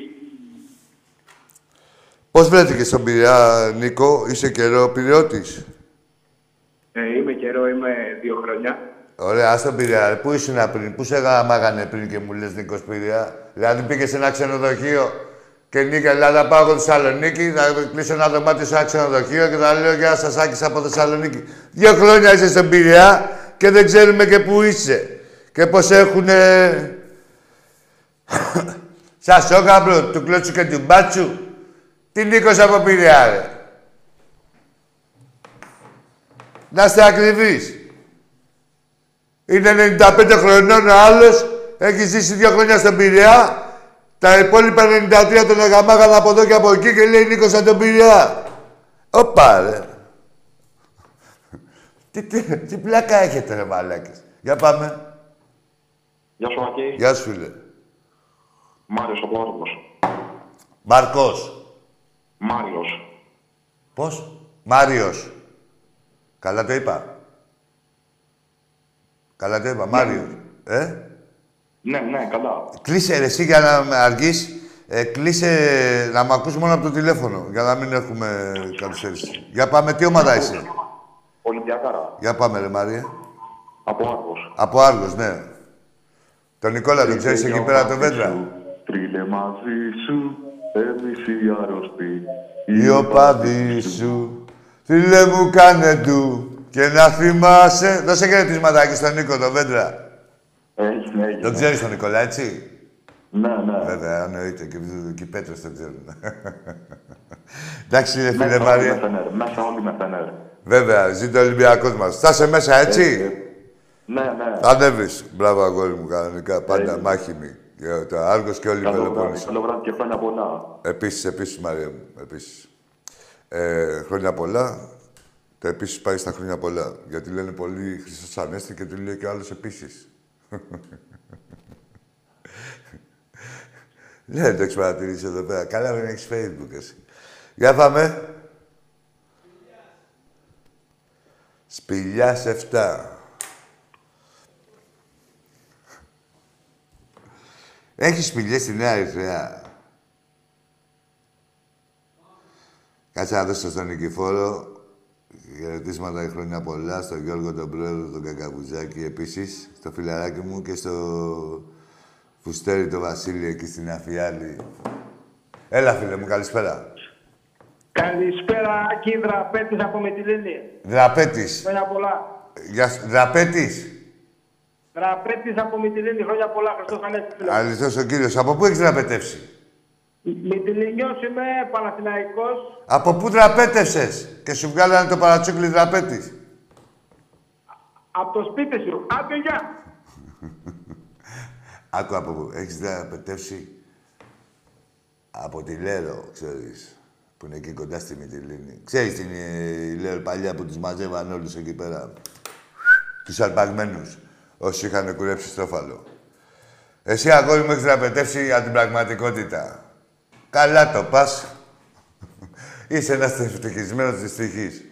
Speaker 1: Πώς βρέθηκε στον Πειραιά, Νίκο, είσαι καιρό Πειραιώτης.
Speaker 11: Ε, είμαι καιρό, είμαι δύο χρόνια.
Speaker 1: Ωραία, ας τον Πειραιά. ρε. Πού ήσουν πριν, πού σε γαμάγανε πριν και μου λες Νίκος Πειραιά; Δηλαδή πήγες σε ένα ξενοδοχείο; Και νίκα, δηλαδή θα πάω εγώ Θεσσαλονίκη, θα κλείσω ένα δωμάτιο σε ένα ξενοδοχείο και θα λέω Γεια σας, Άκης από Θεσσαλονίκη. Δύο χρόνια είσαι στον Πειραιά και δεν ξέρουμε και πού είσαι. Και πώς έχουνε... Σας όκαμπρο, του κλώτσου και του μπάτσου. Τι Νίκος από Πειραιά, ρε. Να είστε ακριβείς. Είναι 95 χρονών ο άλλος, έχει ζήσει δύο χρόνια στον Πειραιά. Τα υπόλοιπα 93 τον αγαμάγαν από εδώ και από εκεί και λέει Νίκος από τον Πειραιά. Όπα, ρε. τι, τι, τι πλάκα έχετε, ρε μαλάκες. Για πάμε.
Speaker 6: Γεια σου, Άκη.
Speaker 1: Γεια σου, φίλε.
Speaker 6: Μάριος από Άργος.
Speaker 1: Μαρκός.
Speaker 6: Μάριος.
Speaker 1: Πώς; Μάριος. Καλά το είπα. Καλά το είπα. Μάριος. Ε;
Speaker 6: Ναι, ναι, καλά.
Speaker 1: Κλείσε ρε, εσύ για να με αργείς. Ε, κλείσε να μ' ακούς μόνο από το τηλέφωνο, για να μην έχουμε καθυστέρηση. Για πάμε, τι ομάδα είσαι;
Speaker 6: Ολυμπιακάρα.
Speaker 1: Για πάμε, ρε Μάρια.
Speaker 6: Από Άργος.
Speaker 1: Από Άργος, ναι. Τον Νικόλα, τον ξέρεις εκεί πέρα το Βέντρα;
Speaker 6: Τρίλε μαζί σου, εμείς οι άρρωστοι.
Speaker 1: Οι οπαδοί σου, φίλε μου κάνε του. Και να θυμάσαι... Δώσε χαιρετισματάκι στον Νίκο, τον Βέντρα.
Speaker 6: Έγινε, έγινε.
Speaker 1: Τον ξέρεις τον Νικόλα, έτσι.
Speaker 6: Ναι, ναι.
Speaker 1: Βέβαια, εννοείται. Και, και οι Πέτρες τον ξέρουν. Εντάξει, ρε φίλε
Speaker 6: Μέσα όλοι με
Speaker 1: Μάρια.
Speaker 6: φενέρ. Μέσα όλοι με φενέρ.
Speaker 1: Βέβαια, ζήτω ο Ολυμπιακός μας. Θα είσαι μέσα, έτσι.
Speaker 6: Ναι, ναι.
Speaker 1: Θα ανέβεις. Μπράβο, αγόρι μου, κανονικά. Πάντα μάχημη. Και Το Άργος και όλη η
Speaker 6: Καλό βράδυ,
Speaker 1: Πελοπόννησο.
Speaker 6: καλό βράδυ και χρόνια πολλά.
Speaker 1: Επίσης, επίσης, Μαρία μου. Επίσης. Ε, χρόνια πολλά. Το επίσης πάει στα χρόνια πολλά. Γιατί λένε πολύ Χριστός Ανέστη και του λέει και ο άλλος επίσης. Ναι, δεν το έχεις παρατηρήσει εδώ πέρα. Καλά δεν έχεις Facebook εσύ. Για πάμε. Σπηλιάς 7. Έχεις σπηλιές στη Νέα Ερυθρέα. Κάτσε να δώσω στον Νικηφόρο Χαιρετίσματα και χρόνια πολλά στον Γιώργο τον Πρόεδρο, τον Κακαβουζάκη επίσης, στο φιλαράκι μου και στο Φουστέρι το Βασίλη εκεί στην Αφιάλη. Έλα φίλε μου, καλησπέρα.
Speaker 11: Καλησπέρα, Άκη Δραπέτης από Μετυλίνη.
Speaker 1: Δραπέτης.
Speaker 11: Χρόνια πολλά.
Speaker 1: Γεια σου. Δραπέτης.
Speaker 11: Δραπέτης από Μετυλίνη, χρόνια πολλά. Χριστός Ανέστη, φίλε. μου.
Speaker 1: Αληθώς ο κύριος. Από πού έχεις δραπετεύσει;
Speaker 11: Μητυλινιός είμαι, Παναθηναϊκός.
Speaker 1: Από πού δραπέτευσες και σου βγάλανε το παρατσούκλι δραπέτης;
Speaker 11: Από το σπίτι σου. Άντε, γεια.
Speaker 1: Άκου από πού. Έχεις δραπετεύσει από τη Λέρο, ξέρεις. Που είναι εκεί κοντά στη Μυτιλίνη. Ξέρεις την ε, η Λέρο παλιά που τους μαζεύαν όλους εκεί πέρα. Τους αρπαγμένους. Όσοι είχαν κουρέψει στρόφαλο. Εσύ, αγόρι μου, έχεις δραπετεύσει για την πραγματικότητα. Καλά το πας. Είσαι ένας ευτυχισμένος δυστυχής.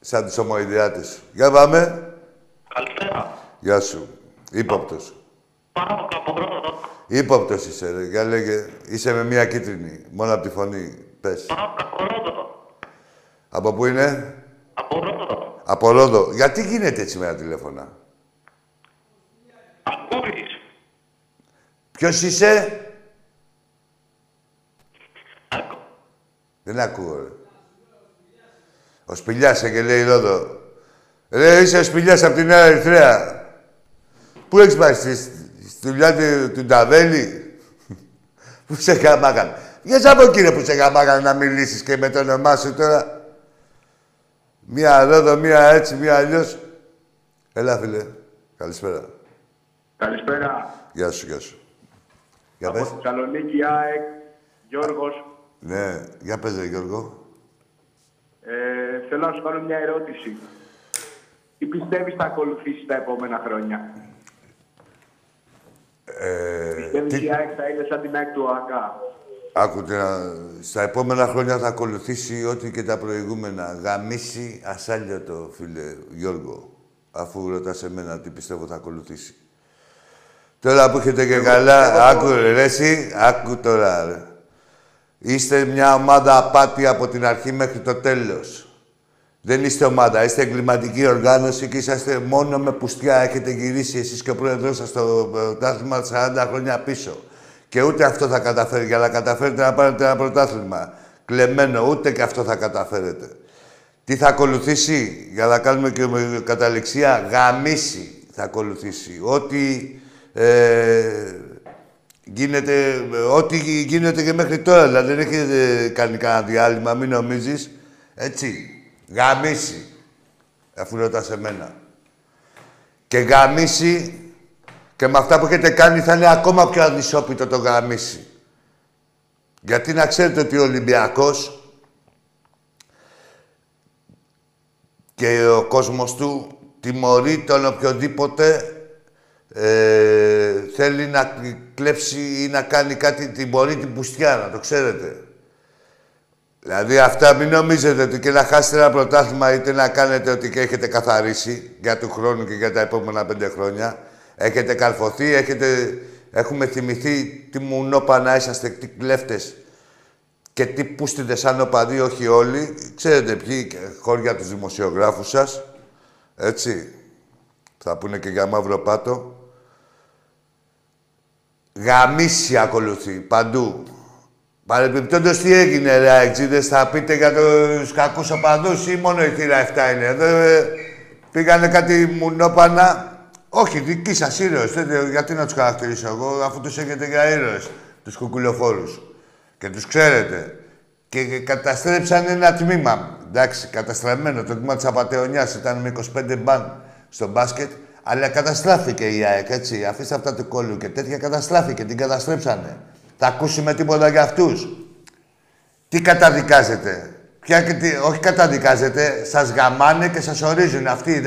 Speaker 1: Σαν τους ομοειδιάτες. Για πάμε.
Speaker 3: Καλησπέρα.
Speaker 1: Γεια σου. Ήποπτος.
Speaker 3: Πάω από πρώτο.
Speaker 1: Ύποπτος είσαι, ρε. Για λέγε. Είσαι με μία κίτρινη. Μόνο από τη φωνή. Πες.
Speaker 3: Πάω από πρώτο.
Speaker 1: Από πού είναι;
Speaker 3: Από πρώτο.
Speaker 1: Από Ρόδο. Γιατί γίνεται έτσι με τα τηλέφωνα;
Speaker 3: Ακούεις.
Speaker 1: Ποιος είσαι; Δεν ακούω, ρε. Ο Σπηλιάς ε, και λέει Ρόδο. Ρε, είσαι ο Σπηλιάς από την Νέα Ερυθρέα. Πού έχεις πάει, στη, στη δουλειά του, του Νταβέλη; Πού σε γαμάγαν. Βγες από εκεί ρε που σε γαμάγαν να μιλήσεις και με το όνομά σου τώρα. Μία Ρόδο, μία έτσι, μία αλλιώς. Έλα, φίλε. Καλησπέρα.
Speaker 11: Καλησπέρα.
Speaker 1: Γεια σου, γεια σου. Για
Speaker 11: Από
Speaker 1: πες.
Speaker 11: Θεσσαλονίκη, ΑΕΚ, Γιώργος.
Speaker 1: Ναι, για πες, ρε, Γιώργο.
Speaker 11: Ε, θέλω να σου κάνω μια ερώτηση. Τι πιστεύεις θα ακολουθήσει τα επόμενα χρόνια;
Speaker 1: Ε,
Speaker 11: Πιστεύεις
Speaker 1: τι-
Speaker 11: η ΑΕΚ θα είναι σαν την ΑΕΚ του ΟΑΚΑ;
Speaker 1: Άκουτε, να- στα επόμενα χρόνια θα ακολουθήσει ό,τι και τα προηγούμενα. Γαμίσει ασάλιωτο, φίλε Γιώργο. Αφού ρωτάς εμένα τι πιστεύω θα ακολουθήσει. Τώρα που έχετε και καλά, άκου ρε εσύ, άκου τώρα ρε. Είστε μια ομάδα απάτη από την αρχή μέχρι το τέλος. Δεν είστε ομάδα, είστε εγκληματική οργάνωση και είσαστε μόνο με πουστιά. Έχετε γυρίσει εσείς και ο πρόεδρος σας στο πρωτάθλημα 40 χρόνια πίσω. Και ούτε αυτό θα καταφέρει. Για να καταφέρετε να πάρετε ένα πρωτάθλημα κλεμμένο, ούτε και αυτό θα καταφέρετε. Τι θα ακολουθήσει, για να κάνουμε και με καταληξία, γαμίσει θα ακολουθήσει. Ό,τι ε, γίνεται, ό,τι γίνεται και μέχρι τώρα. Δηλαδή δεν έχετε κάνει κανένα διάλειμμα, μην νομίζεις. Έτσι, γαμίσει. Αφού ρωτάς εμένα. Και γαμίσει και με αυτά που έχετε κάνει θα είναι ακόμα πιο ανισόπιτο το γαμίσει. Γιατί να ξέρετε ότι ο Ολυμπιακός και ο κόσμος του τιμωρεί τον οποιοδήποτε ε, θέλει να κλέψει ή να κάνει κάτι, τιμωρεί την πουστιά, να το ξέρετε. Δηλαδή αυτά μην νομίζετε ότι και να χάσετε ένα πρωτάθλημα είτε να κάνετε ότι και έχετε καθαρίσει για του χρόνου και για τα επόμενα πέντε χρόνια. Έχετε καρφωθεί, έχετε... έχουμε θυμηθεί τι μουνόπανα είσαστε, τι κλέφτες και τι πούστιδες σαν οπαδοί, όχι όλοι. Ξέρετε ποιοι και χώρια τους δημοσιογράφους σας. Έτσι. Θα πούνε και για μαύρο πάτο. Γαμίσια ακολουθεί παντού. Παρεμπιπτόντως τι έγινε ρε αεξίδες, θα πείτε για τους κακούς οπαδούς ή μόνο η θύρα 7 είναι. Εδώ ε, πήγανε κάτι μουνόπανα. Όχι, δικοί σας ήρωες. Δεν- γιατί να τους χαρακτηρίσω εγώ, αφού τους έχετε για ήρωες, τους κουκουλοφόρους. Και τους ξέρετε. Και καταστρέψαν ένα τμήμα. Εντάξει, καταστραμμένο. Το τμήμα της Απατεωνιάς ήταν με 25 μπαν στο μπάσκετ. Αλλά καταστράφηκε η ΑΕΚ, έτσι. Αφήστε αυτά του κόλλου και τέτοια καταστράφηκε. Την καταστρέψανε. Θα ακούσουμε τίποτα για αυτούς. Τι καταδικάζετε; Ποια, και τι, όχι καταδικάζετε, σας γαμάνε και σας ορίζουν. Αυτοί οι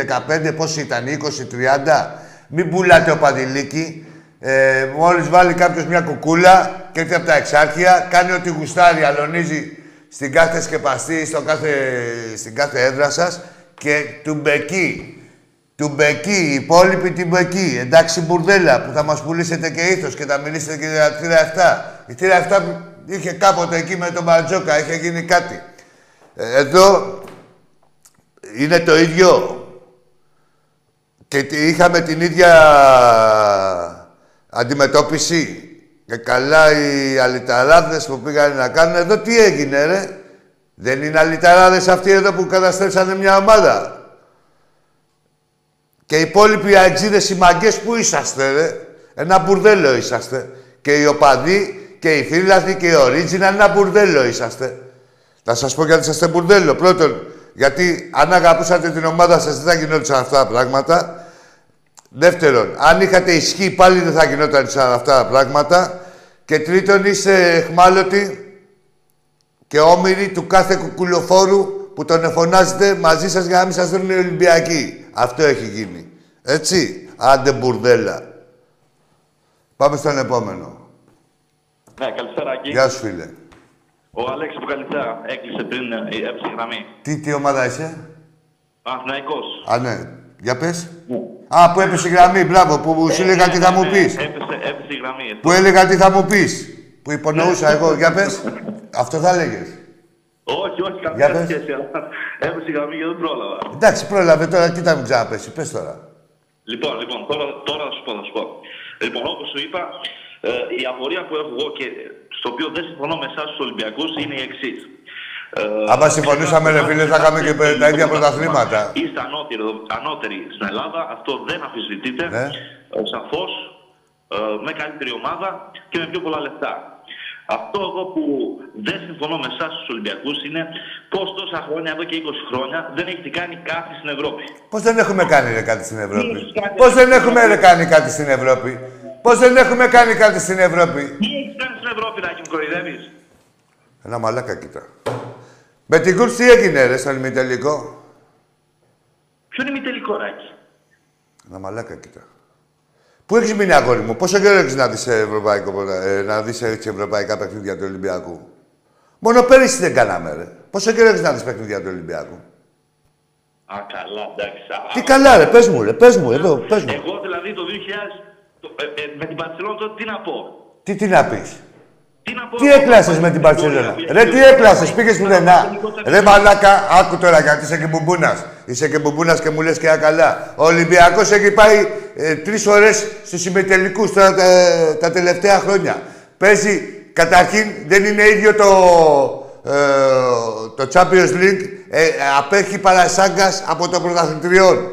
Speaker 1: 15, πόσοι ήταν, 20-30. Μην πουλάτε ο Παδηλίκη. Ε, μόλις βάλει κάποιος μια κουκούλα και έρθει από τα εξάρχεια, κάνει ό,τι γουστάρει, αλωνίζει στην κάθε σκεπαστή, στο κάθε, στην κάθε έδρα σας και του μπεκεί. Του μπεκεί, οι υπόλοιποι την μπεκεί. Εντάξει, μπουρδέλα που θα μας πουλήσετε και ήθος και θα μιλήσετε και για τη θύρα 7. Η θύρα 7 που είχε κάποτε εκεί με τον Μπαρτζόκα, είχε γίνει κάτι. Ε, Εδώ είναι το ίδιο. Και τι- είχαμε την ίδια αντιμετώπιση. Και καλά οι αλυταράδες που πήγαν να κάνουν εδώ τι έγινε ρε. Δεν είναι αλυταράδες αυτοί εδώ που καταστρέψανε μια ομάδα. Και οι υπόλοιποι αεξίδες οι μαγκές που είσαστε ρε; Ένα μπουρδέλο είσαστε. Και οι οπαδοί και οι φίλαθοι και οι original ένα μπουρδέλο είσαστε. Θα σας πω γιατί είσαστε μπουρδέλο. Πρώτον, γιατί αν αγαπούσατε την ομάδα σας δεν θα γινόντουσαν αυτά τα πράγματα. Δεύτερον, αν είχατε ισχύ πάλι δεν θα γινόταν αυτά τα πράγματα. Και τρίτον, είστε εχμάλωτοι και όμοιροι του κάθε κουκουλοφόρου που τον εφωνάζετε μαζί σας για να μην σας δίνουν οι Ολυμπιακοί. Αυτό έχει γίνει. Έτσι. Άντε μπουρδέλα. Πάμε στον επόμενο.
Speaker 3: Ναι, καλησπέρα Άκη.
Speaker 1: Γεια σου, φίλε.
Speaker 3: Ο Αλέξης από Καλυθέα έκλεισε πριν, ε, έπεσε η γραμμή.
Speaker 1: Τι, τι ομάδα είσαι;
Speaker 3: Παναθηναϊκός.
Speaker 1: Α, ναι. Για πες. Α, που έπεσε η γραμμή, μπράβο, που σου έλεγα τι θα μου πεις.
Speaker 3: Έπεσε, έπεσε η γραμμή.
Speaker 1: Που έλεγα τι θα μου πεις. Που υπονοούσα εγώ. Για πες. Αυτό θα έλεγες.
Speaker 3: Όχι, όχι,
Speaker 1: Για
Speaker 3: καμία
Speaker 1: πες.
Speaker 3: σχέση. αλλά Έπεσε η γραμμή και δεν πρόλαβα.
Speaker 1: Εντάξει, πρόλαβε τώρα, κοίτα μην ξαναπέσει. Πες τώρα.
Speaker 3: Λοιπόν, λοιπόν, τώρα, τώρα θα σου πω, θα σου πω. Λοιπόν, όπως σου είπα, ε, η απορία που έχω εγώ και στο οποίο δεν συμφωνώ με εσάς τους Ολυμπιακούς είναι η εξής. Ε,
Speaker 1: Άμα συμφωνούσαμε, ρε φίλε, θα είχαμε και τα ίδια πρωταθλήματα.
Speaker 3: Είστε ανώτεροι, ανώτεροι στην Ελλάδα, αυτό δεν αμφισβητείται.
Speaker 1: Ναι.
Speaker 3: Ε, Σαφώς με καλύτερη ομάδα και με πιο πολλά λεφτά. Αυτό εγώ που δεν συμφωνώ με εσάς τους Ολυμπιακούς είναι πώς τόσα χρόνια, εδώ και 20 χρόνια, δεν έχετε κάνει κάτι στην Ευρώπη.
Speaker 1: Πώς δεν έχουμε κάνει ρε, κάτι στην Ευρώπη;
Speaker 3: έχεις κάνει,
Speaker 1: Πώς
Speaker 3: ρε,
Speaker 1: δεν έχουμε ρε, κάνει κάτι στην Ευρώπη; Πώς δεν έχουμε κάνει κάτι στην Ευρώπη;
Speaker 3: Τι έχεις κάνει στην Ευρώπη, να μου κοροϊδεύεις;
Speaker 1: Ένα μαλάκα κοίτα. Με την κούρση τι έγινε ρε στον ημιτελικό;
Speaker 3: Ποιο είναι η τελικό ράκι.
Speaker 1: Ένα μαλάκα κοίτα. Πού έχεις μείνει αγόρι μου, πόσο καιρό έχεις να δεις ευρωπαϊκό, πρωτά- ε, να δεις έτσι ευρωπαϊκά παιχνίδια του Ολυμπιακού; Μόνο πέρυσι δεν κάναμε, ρε. Πόσο καιρό έχεις να δεις παιχνίδια του Ολυμπιακού;
Speaker 3: Α, καλά, εντάξει. Α,
Speaker 1: Τι
Speaker 3: α,
Speaker 1: καλά, ρε, πες μου, ρε, πες μου, εδώ, πες μου.
Speaker 3: Εγώ δηλαδή το 2000, το- ε, ε, με την Παρσελόνα τότε τι να πω;
Speaker 1: Τι, τι να πεις;
Speaker 3: Τι να πω.
Speaker 1: Τι
Speaker 3: εγώ,
Speaker 1: έκλασες
Speaker 3: εγώ,
Speaker 1: με την
Speaker 3: εγώ,
Speaker 1: Παρσελόνα;
Speaker 3: εγώ,
Speaker 1: Ρε,
Speaker 3: εγώ,
Speaker 1: τι
Speaker 3: εγώ,
Speaker 1: έκλασες,
Speaker 3: εγώ,
Speaker 1: πήγες
Speaker 3: εγώ,
Speaker 1: πουθενά.
Speaker 3: εγώ, εγώ,
Speaker 1: Ρε, μαλάκα, άκου τώρα γιατί είσαι και μπουμπούνας. Είσαι και μπουμπούνας και μου λες και καλά. Ο Ολυμπιακός έχει πάει ε, τρεις φορέ στους ημιτελικού τα, τα, τα τελευταία χρόνια. Παίζει, καταρχήν δεν είναι ίδιο το, ε, το Champions League. Ε, απέχει παρασάγκας από το πρωταθλητριών.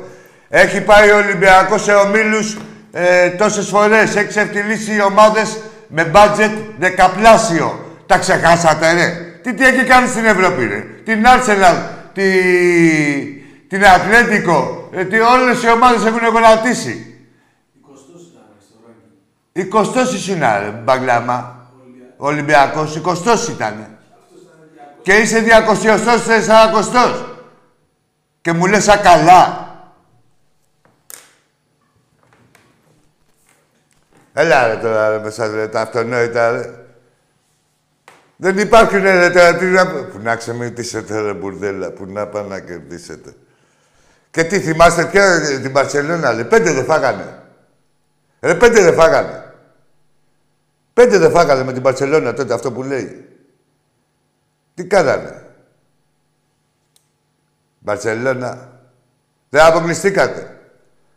Speaker 1: Έχει πάει ο Ολυμπιακός σε ομίλους ε, τόσες φορές. Έχει ξεφτυλίσει ομάδες με budget δεκαπλάσιο. Τα ξεχάσατε, ρε. Τι, τι έχει κάνει στην Ευρώπη, ρε. Την Arsenal, τη, την Ατλέντικο, ε, τι, όλες οι ομάδες έχουν γονατίσει. 20 ήσουν, ρε, μπαγκλάμα. Ο Ολυμπιακός, 20 ήταν. Και είσαι 200 40 Και μου λες «Α, καλά. Έλα ρε τώρα ρε μέσα ρε, τα αυτονόητα ρε. Δεν υπάρχουν ρε τώρα, τι να... Που να ξεμητήσετε ρε μπουρδέλα, που να πάνε να κερδίσετε. Και τι θυμάστε πια ε, την Παρσελόνα, ρε, πέντε δεν φάγανε. Ρε, πέντε δεν φάγανε. Πέντε δεν φάγανε με την Παρσελόνα τότε αυτό που λέει. Τι κάνανε. Μπαρσελόνα. Δεν αποκλειστήκατε.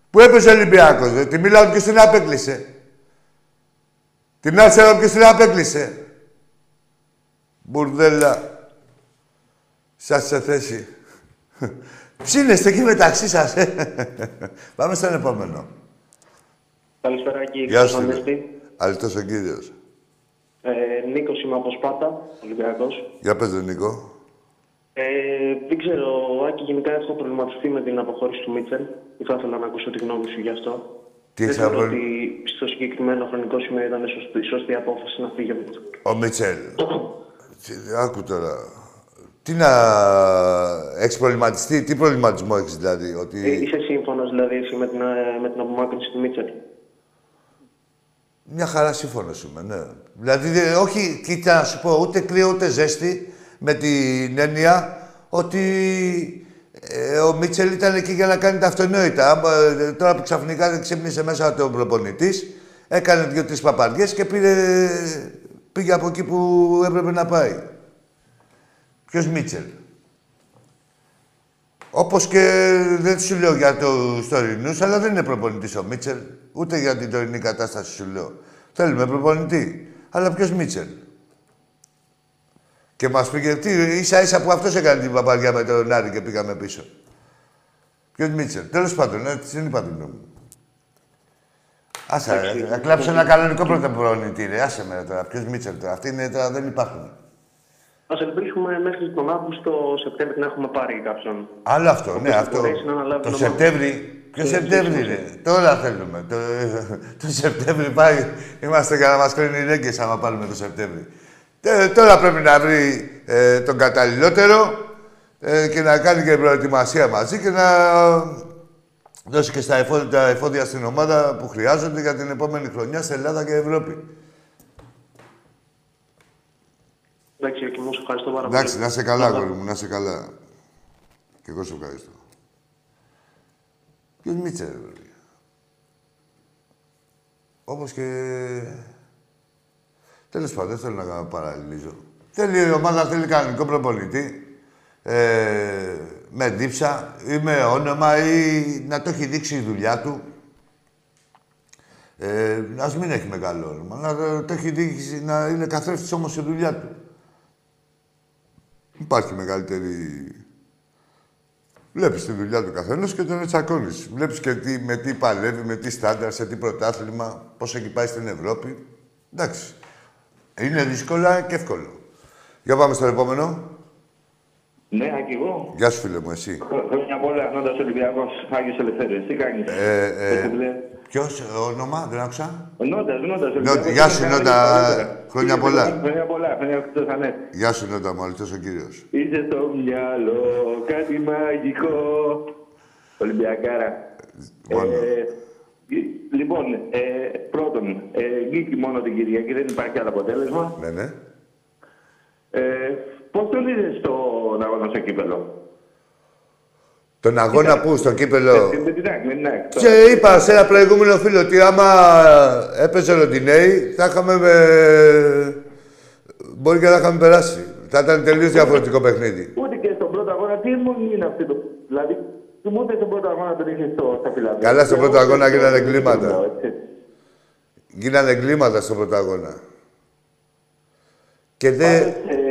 Speaker 1: Πού έπαιζε ο Ολυμπιακός, ρε. Τη Μίλαν και στην απέκλεισε. Την Άρσενα και στην απέκλεισε; Μπουρδέλα. Σας σε θέση. Ψήνεστε εκεί μεταξύ σας. ε. Πάμε στον επόμενο.
Speaker 12: Καλησπέρα κύριε
Speaker 1: Γεια σου.
Speaker 12: Κωνσταντίνη.
Speaker 1: Αλητός ο κύριος.
Speaker 12: Ε, Νίκος είμαι από Σπάτα, Ολυμπιακός.
Speaker 1: Για πες τον Νίκο.
Speaker 12: Ε, δεν ξέρω, Άκη, γενικά έχω προβληματιστεί με την αποχώρηση του Μίτσελ. Θα ήθελα να ακούσω τη γνώμη σου γι' αυτό.
Speaker 1: Τι
Speaker 12: δεν
Speaker 1: έχεις
Speaker 12: θεωρώ
Speaker 1: απο-
Speaker 12: ότι στο συγκεκριμένο χρονικό σημείο ήταν σωστή, σωστή απόφαση να φύγει από το
Speaker 1: Ο Μίτσελ. Τι- Άκου τώρα. Τι να... Έχεις προβληματιστεί, τι προβληματισμό έχεις δηλαδή, ότι...
Speaker 12: Ε, είσαι σύμφωνος δηλαδή εσύ με την, ε, με την απομάκρυνση του Μίτσελ;
Speaker 1: Μια χαρά σύμφωνος είμαι, ναι. Δηλαδή, δε- όχι, κοίτα να σου πω, ούτε κρύο ούτε ζέστη, με την έννοια ότι ε, ο Μίτσελ ήταν εκεί για να κάνει τα αυτονόητα. Άμα, ε, τώρα που ξαφνικά δεν ξύπνησε μέσα το προπονητής, έκανε δύο-τρεις παπαριές και πήρε, πήγε από εκεί που έπρεπε να πάει. Ποιος Μίτσελ. Όπως και δεν σου λέω για τους τωρινούς, αλλά δεν είναι προπονητής ο Μίτσελ. Ούτε για την τωρινή κατάσταση σου λέω. Θέλουμε προπονητή. Αλλά ποιος Μίτσελ. Και μας πήγε. Τι, ίσα ίσα που αυτός έκανε την παπαριά με τον Άρη και πήγαμε πίσω. Ποιο Μίτσελ. Τέλος πάντων, έτσι δεν είπα την γνώμη μου. Άσε, ρε, να κλάψω ένα κανονικό πρωτοπρονητή, ρε. Άσε με τώρα. Ποιος Μίτσελ τώρα. Αυτοί είναι τώρα, δεν υπάρχουν.
Speaker 12: Α ελπίσουμε μέχρι τον Αύγουστο, Σεπτέμβρη να έχουμε πάρει κάποιον.
Speaker 1: Άλλο αυτό, ναι,
Speaker 12: Όποιος
Speaker 1: αυτό.
Speaker 12: μπορέσει να αναλάβει
Speaker 1: Το
Speaker 12: την ομάδα.
Speaker 1: Σεπτέμβρη. Ποιο
Speaker 12: Ε,
Speaker 1: Σεπτέμβρη, ρε. Τώρα θέλουμε. Το, το Σεπτέμβρη πάει. Είμαστε για να μας κρίνει οι ρέγγε άμα πάρουμε το Σεπτέμβρη. Ε, τώρα πρέπει να βρει ε, τον καταλληλότερο ε, και να κάνει και προετοιμασία μαζί και να δώσει και στα εφόδια, τα εφόδια στην ομάδα που χρειάζονται για την επόμενη χρονιά σε Ελλάδα και Ευρώπη.
Speaker 12: Εντάξει, και μου ευχαριστώ πάρα πολύ.
Speaker 1: Εντάξει, να είσαι καλά, κόρη μου, να είσαι καλά. Και εγώ σε ευχαριστώ. Ποιος Μίτσελ, ρε, παιδιά. Όπως και... Τέλος πάντων, δεν θέλω να κάνω παραλληλίζω. Θέλει η ομάδα, θέλει κανονικό προπονητή. Ε, με δίψα ή με όνομα ή να το έχει δείξει η δουλειά του. Ε, ας μην έχει μεγάλο όνομα. Να το- το έχει δείξει, να είναι καθρέφτης όμως η δουλειά του. Υπάρχει μεγαλύτερη... Βλέπεις τη δουλειά του καθένας και τον τσακώνεις. Βλέπεις και τι, με τι παλεύει, με τι στάνταρ, σε τι πρωτάθλημα, πώς έχει πάει στην Ευρώπη. Εντάξει. Είναι δύσκολα και εύκολο. Για πάμε στο επόμενο.
Speaker 13: Ναι, Άκη, εγώ.
Speaker 1: Γεια σου, φίλε μου, εσύ.
Speaker 13: Χρόνια πολλά, Νόντας Ολυμπιακός, Άγιος Ελευθέριος. Τι κάνεις;
Speaker 1: Ε, ε,
Speaker 13: Πώς σε βλέπω.
Speaker 1: ποιος, όνομα, δεν άκουσα;
Speaker 13: Ο Νόντας, Νόντας
Speaker 1: Νότα,
Speaker 13: Ολυμπιακός.
Speaker 1: γεια σου,
Speaker 13: Καλά,
Speaker 1: Νότα.
Speaker 13: καλύτερα.
Speaker 1: Χρόνια
Speaker 13: Είσαι
Speaker 1: πολλά.
Speaker 13: καλά, Χρόνια πολλά, χρόνια εκτός ανέ.
Speaker 1: Γεια σου, Νότα μου, αληθώς ο κύριος.
Speaker 13: Είσαι στο μυαλό, κάτι μαγικό. Ολυμπιακάρα.
Speaker 1: Μόνο.
Speaker 13: Ε, λοιπόν, ε, πρώτον, ε, νίκη μόνο την Κυριακή, δεν υπάρχει άλλο αποτέλεσμα.
Speaker 1: Ναι, ναι.
Speaker 13: Ε, πώς τον είδες στον αγώνα στο κύπελο;
Speaker 1: Τον αγώνα που, στο κύπελο;
Speaker 13: Ε, Με την ΑΕΚ, με την ΑΕΚ.
Speaker 1: Και είπα σε ένα προηγούμενο φίλο ότι άμα έπαιζε ο Ροντινέη, θα είχαμε με... Μπορεί και να είχαμε περάσει. Θα ήταν τελείως διαφορετικό παιχνίδι.
Speaker 13: Ούτε και στον πρώτο αγώνα, τι μόνο είναι αυτό το. Δηλαδή, ούτε στον πρώτο αγώνα τον είχε στο, στα φυλάδια.
Speaker 1: Καλά, στον πρώτο αγώνα γίνανε
Speaker 13: Έτσι.
Speaker 1: εγκλήματα. Γίνανε εγκλήματα στον πρώτο αγώνα. Και, δε...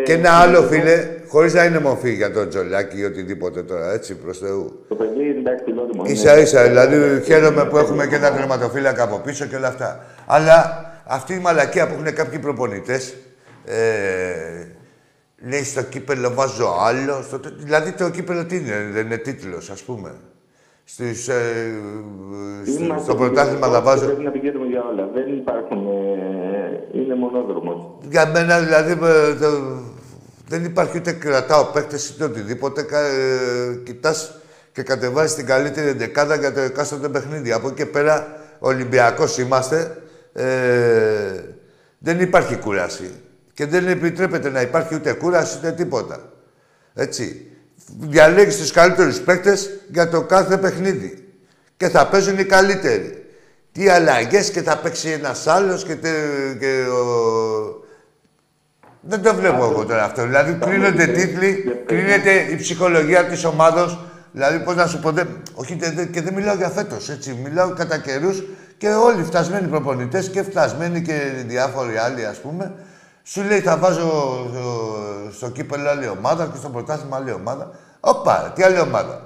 Speaker 1: και ένα άλλο, φίλε, χωρίς να είναι μορφή για τον Τζολάκη ή οτιδήποτε τώρα, έτσι, προς Θεού.
Speaker 13: Το παιδί είναι εντάξει φιλότιμο.
Speaker 1: Ίσα ίσα, δηλαδή χαίρομαι που έχουμε και ένα τερματοφύλακα από πίσω και όλα αυτά. Αλλά αυτή η μαλακία που έχουν κάποιοι προπονητές, ε, λέει στο κύπελο βάζω άλλο. Στο, τε- δηλαδή το κύπελο τι είναι, δεν είναι τίτλος, ας πούμε. Στις, ε, στο,
Speaker 13: Είμαστε
Speaker 1: στο πρωτάθλημα θα
Speaker 13: Ολυμπιακός και
Speaker 1: βάζω.
Speaker 13: Πρέπει να πηγαίνουμε για όλα. Δεν υπάρχουν. Ε, είναι μονόδρομος.
Speaker 1: Για μένα δηλαδή ε, το- δεν υπάρχει ούτε κρατάω παίκτες ούτε οτιδήποτε. Κα, ε, κοιτάς και κατεβάζεις την καλύτερη δεκάδα για το εκάστοτε παιχνίδι. Από εκεί και πέρα Ολυμπιακός είμαστε. Ε, δεν υπάρχει κούραση. Και δεν επιτρέπεται να υπάρχει ούτε κούραση ούτε τίποτα. Έτσι. Διαλέγεις τους καλύτερους παίκτες για το κάθε παιχνίδι. Και θα παίζουν οι καλύτεροι. Τι αλλαγές και θα παίξει ένας άλλος και, τε- και ο... Δεν το βλέπω εγώ τώρα αυτό. Δηλαδή, κρίνονται τίτλοι, κρίνεται η ψυχολογία της ομάδος. Δηλαδή, πώς να σου πω, δεν... όχι δεν- δεν- και δεν μιλάω για φέτος, έτσι. Μιλάω κατά καιρούς και όλοι φτασμένοι προπονητές και φτασμένοι και διάφοροι άλλοι, ας πούμε. Σου λέει, θα βάζω στο, στο κύπελο άλλη ομάδα και στο πρωτάθλημα άλλη ομάδα. Όπα, τι άλλη ομάδα.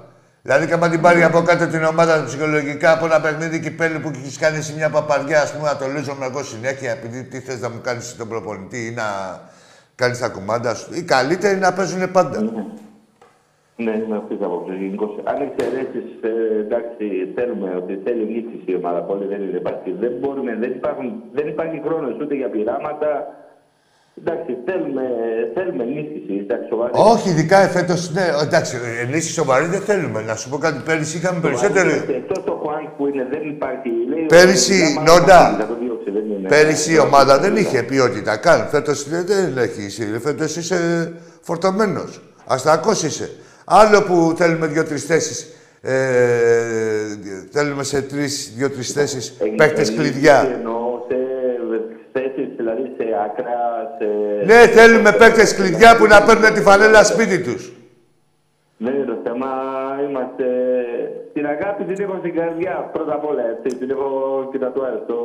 Speaker 1: Δηλαδή, και άμα την πάρει από κάτω την ομάδα ψυχολογικά από ένα παιχνίδι κυπέλου που έχεις κάνει εσύ μια παπαριά, ας πούμε, να το λύσουμε εγώ συνέχεια, επειδή τι θες να μου κάνεις τον προπονητή ή να κάνεις τα κουμάντα σου. Οι καλύτεροι να παίζουν πάντα.
Speaker 13: Ναι, είμαι αυτής της άποψης. γενικώς. Αν εξαιρέσεις, ε, εντάξει, θέλουμε ότι θέλει νίκηση η ομάδα. Πολύ δεν είναι υπάρχει. Δεν μπορούμε, δεν, υπάρχουν, δεν υπάρχει χρόνος ούτε για πειράματα. Εντάξει, θέλουμε, θέλουμε νίκηση. Εντάξει, σοβαρή.
Speaker 1: Όχι, ειδικά εφέτος, ναι, εντάξει, ενίσχυση σοβαρή δεν θέλουμε. Να σου πω κάτι, πέρυσι είχαμε περισσότερο.
Speaker 13: Εκτό το Χουάνκ που είναι, δεν υπάρχει. Λέει,
Speaker 1: Πέρυσι,
Speaker 13: ο- άμα-
Speaker 1: Νόντα,
Speaker 13: θα το διώξει, δεν είναι.
Speaker 1: Πέρυσι η ομάδα δεν είχε ποιότητα καν. Φέτος δεν έχει. Φέτος είσαι φορτωμένος. Αστακό είσαι. Άλλο που θέλουμε δύο-τρεις θέσεις. Ε, θέλουμε σε τρεις, δύο-τρεις θέσεις παίκτες
Speaker 13: Ενίσχυση
Speaker 1: κλειδιά.
Speaker 13: Εννοώ σε θέσεις, δηλαδή σε άκρα, σε...
Speaker 1: Ναι, θέλουμε παίκτες κλειδιά που να παίρνουν τη φανέλα σπίτι τους.
Speaker 13: Δεν είναι το θέμα Μα είμαστε. Την αγάπη την έχω στην καρδιά πρώτα απ' όλα. Έτσι. Την έχω και τα στο,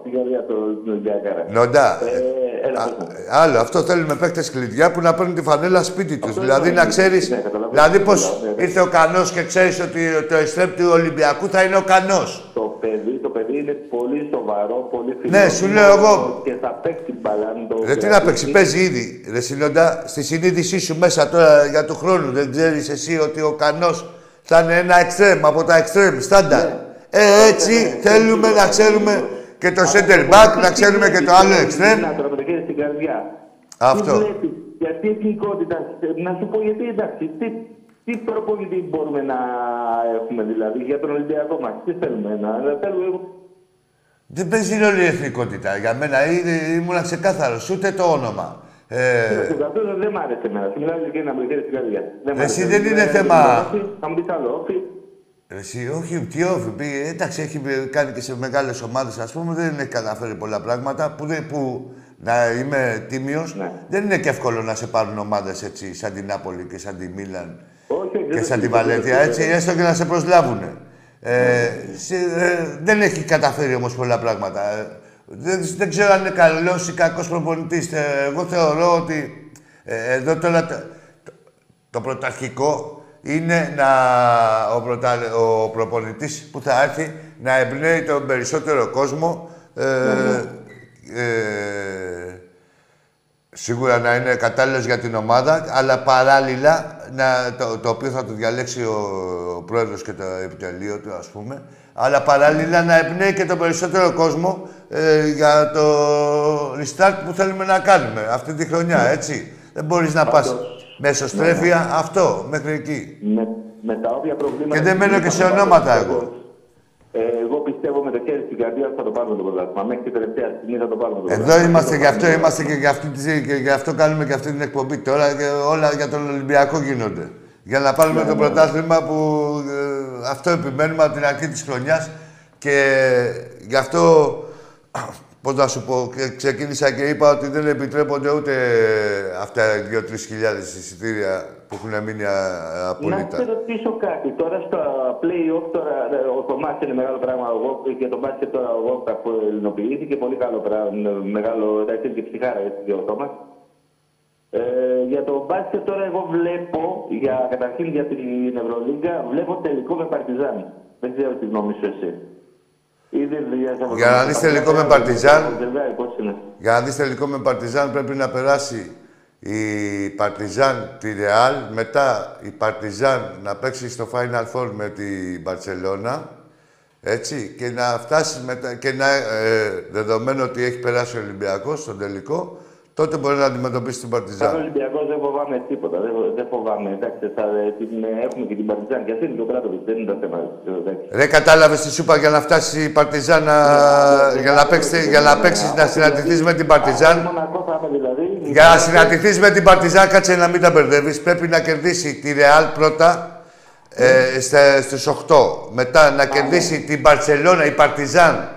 Speaker 13: στην καρδιά του Ολυμπιακάρα.
Speaker 1: Νοντά.
Speaker 13: Ε, έλα,
Speaker 1: Α-
Speaker 13: πες μου.
Speaker 1: άλλο, αυτό θέλουμε παίκτες κλειδιά που να παίρνουν τη φανέλα σπίτι τους.
Speaker 13: Αυτό
Speaker 1: Δηλαδή
Speaker 13: είναι
Speaker 1: να
Speaker 13: το-
Speaker 1: ξέρει.
Speaker 13: ναι, καταλαβαίνω.
Speaker 1: δηλαδή πω
Speaker 13: Ναι, ναι.
Speaker 1: ήρθε ο κανός και ξέρεις ότι το εστρέπ του Ολυμπιακού θα είναι ο κανός.
Speaker 13: Το παιδί, το παιδί είναι πολύ σοβαρό, πολύ φιλικό.
Speaker 1: Ναι, σου λέω εγώ.
Speaker 13: Και θα παίξει μπαλά. μην το
Speaker 1: Δεν τι να
Speaker 13: κρατήσει.
Speaker 1: παίξει, παίζει ήδη. Ρε Σιλόντα, στη συνείδησή σου μέσα τώρα για του χρόνου δεν ξέρεις εσύ ότι ο κανός θα είναι ένα εξτρέμ από τα εξτρέμ, στάνταρ. Ε, έτσι θέλουμε να ξέρουμε και το center back, να ξέρουμε και το άλλο εξτρέμ.
Speaker 13: Να τώρα με το χέρι στην καρδιά.
Speaker 1: Αυτό.
Speaker 13: Τι βλέπεις, γιατί εθνικότητα, ε, να σου πω γιατί εντάξει, τι, τι προπονητή μπορούμε να έχουμε δηλαδή για τον Ολυμπιακό μας, τι θέλουμε να θέλουμε.
Speaker 1: Δεν παίζει ρόλο η εθνικότητα. Για μένα είναι- ήμουν ξεκάθαρος, ούτε το όνομα. Ε,
Speaker 13: Αυτό δεν μ' άρεσε εμένα. Σου μιλάω και να με χέρι στην καρδιά. Δεν μ'
Speaker 1: Εσύ
Speaker 13: άρεσε.
Speaker 1: δεν είναι
Speaker 13: Ε,
Speaker 1: θέμα-
Speaker 13: όφι, Θα μου πεις άλλο, όφι.
Speaker 1: Εσύ, όχι, τι όφη. Πήγε, εντάξει, έχει κάνει και σε μεγάλες ομάδες, ας πούμε, δεν έχει καταφέρει πολλά πράγματα. Που, δεν- που να είμαι τίμιος,
Speaker 13: Ναι.
Speaker 1: δεν είναι και εύκολο να σε πάρουν ομάδες έτσι, σαν την Νάπολη και σαν τη Μίλαν
Speaker 13: Όχι, όχι,
Speaker 1: και
Speaker 13: δεν
Speaker 1: σαν τη
Speaker 13: το- δεν
Speaker 1: Βαλένθια,
Speaker 13: το-
Speaker 1: έτσι, έστω και να σε προσλάβουν. Ε, σε- ε, δεν έχει καταφέρει όμως πολλά πράγματα. Ε, δεν, δεν ξέρω αν είναι καλός ή κακός προπονητής. εγώ θεωρώ ότι ε, εδώ τώρα το, το, το πρωταρχικό είναι να, ο, πρωτα, ο προπονητής που θα έρθει να εμπνέει τον περισσότερο κόσμο ε, ε, σίγουρα να είναι κατάλληλος για την ομάδα, αλλά παράλληλα, να, το, το οποίο θα το διαλέξει ο, ο πρόεδρος και το επιτελείο του, ας πούμε, αλλά παράλληλα να εμπνέει και τον περισσότερο κόσμο ε, για το restart που θέλουμε να κάνουμε αυτή τη χρονιά, έτσι. Δεν μπορείς να πας με εσωστρέφεια αυτό, μέχρι εκεί.
Speaker 13: Με, με τα όποια προβλήματα...
Speaker 1: Και δεν μένω και σε
Speaker 13: θα το
Speaker 1: ονόματα
Speaker 13: πάρω.
Speaker 1: εγώ.
Speaker 13: Ε, εγώ πιστεύω με το χέρι στην καρδιά ότι θα το πάρουμε το πρωτάθλημα. Μέχρι την τελευταία στιγμή θα το πάρουμε το
Speaker 1: Εδώ
Speaker 13: πρωτάθλημα.
Speaker 1: είμαστε γι' αυτό, είμαστε και γι' αυτή, τη- και γι' αυτό κάνουμε και αυτή την εκπομπή. Τώρα και όλα για τον Ολυμπιακό γίνονται. Για να πάρουμε το πρωτάθλημα που ε, αυτό επιμένουμε από την αρχή της χρονιάς και γι' αυτό, πώς να σου πω, και ξεκίνησα και είπα ότι δεν επιτρέπονται ούτε αυτά οι 2-3 χιλιάδες εισιτήρια που έχουν μείνει α-
Speaker 13: Να
Speaker 1: απολύτα.
Speaker 13: σε ρωτήσω κάτι. Τώρα στα play-off, τώρα, ε, ο Θωμάς είναι μεγάλο πράγμα. Εγώ, και το μπάσκετ τώρα ο Γόπτα που ελληνοποιήθηκε. Πολύ καλό πράγμα. Μεγάλο, εντάξει, είναι και ψυχάρα έτσι και ο Θωμάς. Ε, για το μπάσκετ τώρα εγώ βλέπω, για, καταρχήν για την Ευρωλίγκα, βλέπω τελικό με Παρτιζάν. Δεν ξέρω τι γνώμη σου εσύ. Ήδη δουλειάζα από
Speaker 1: Για
Speaker 13: το-
Speaker 1: να δεις τελικό με Παρτιζάν.
Speaker 13: Ζευγάρι, πώς είναι.
Speaker 1: Για να δεις τελικό με Παρτιζάν πρέπει να περάσει η Παρτιζάν τη Ρεάλ, μετά η Παρτιζάν να παίξει στο Final Four με την Μπαρτσελώνα, έτσι, και να φτάσει μετά, και να, ε, δεδομένου ότι έχει περάσει ο Ολυμπιακός στον τελικό, τότε μπορεί να αντιμετωπίσει την
Speaker 13: Σαν
Speaker 1: Παρτιζάν.
Speaker 13: Ολυμπιακός δεν φοβάμαι τίποτα. Δεν, δεν φοβάμαι. Εντάξει, θα, την, έχουμε και την Παρτιζάν και αυτή είναι το κράτος. Δεν είναι το θέμα. Εντάξει.
Speaker 1: Ρε, κατάλαβες τι σου είπα για να φτάσει η Παρτιζάν, να, για να παίξεις, για να, παίξεις, να συναντηθείς με την Παρτιζάν.
Speaker 13: Μονακό θα είμαι δηλαδή.
Speaker 1: Για να συναντηθείς με την Παρτιζάν, κάτσε να μην τα μπερδεύεις. Πρέπει να κερδίσει τη Ρεάλ πρώτα ε, στα- στους 8. Μετά να κερδίσει την Μπαρτσελώνα, η Παρτιζάν.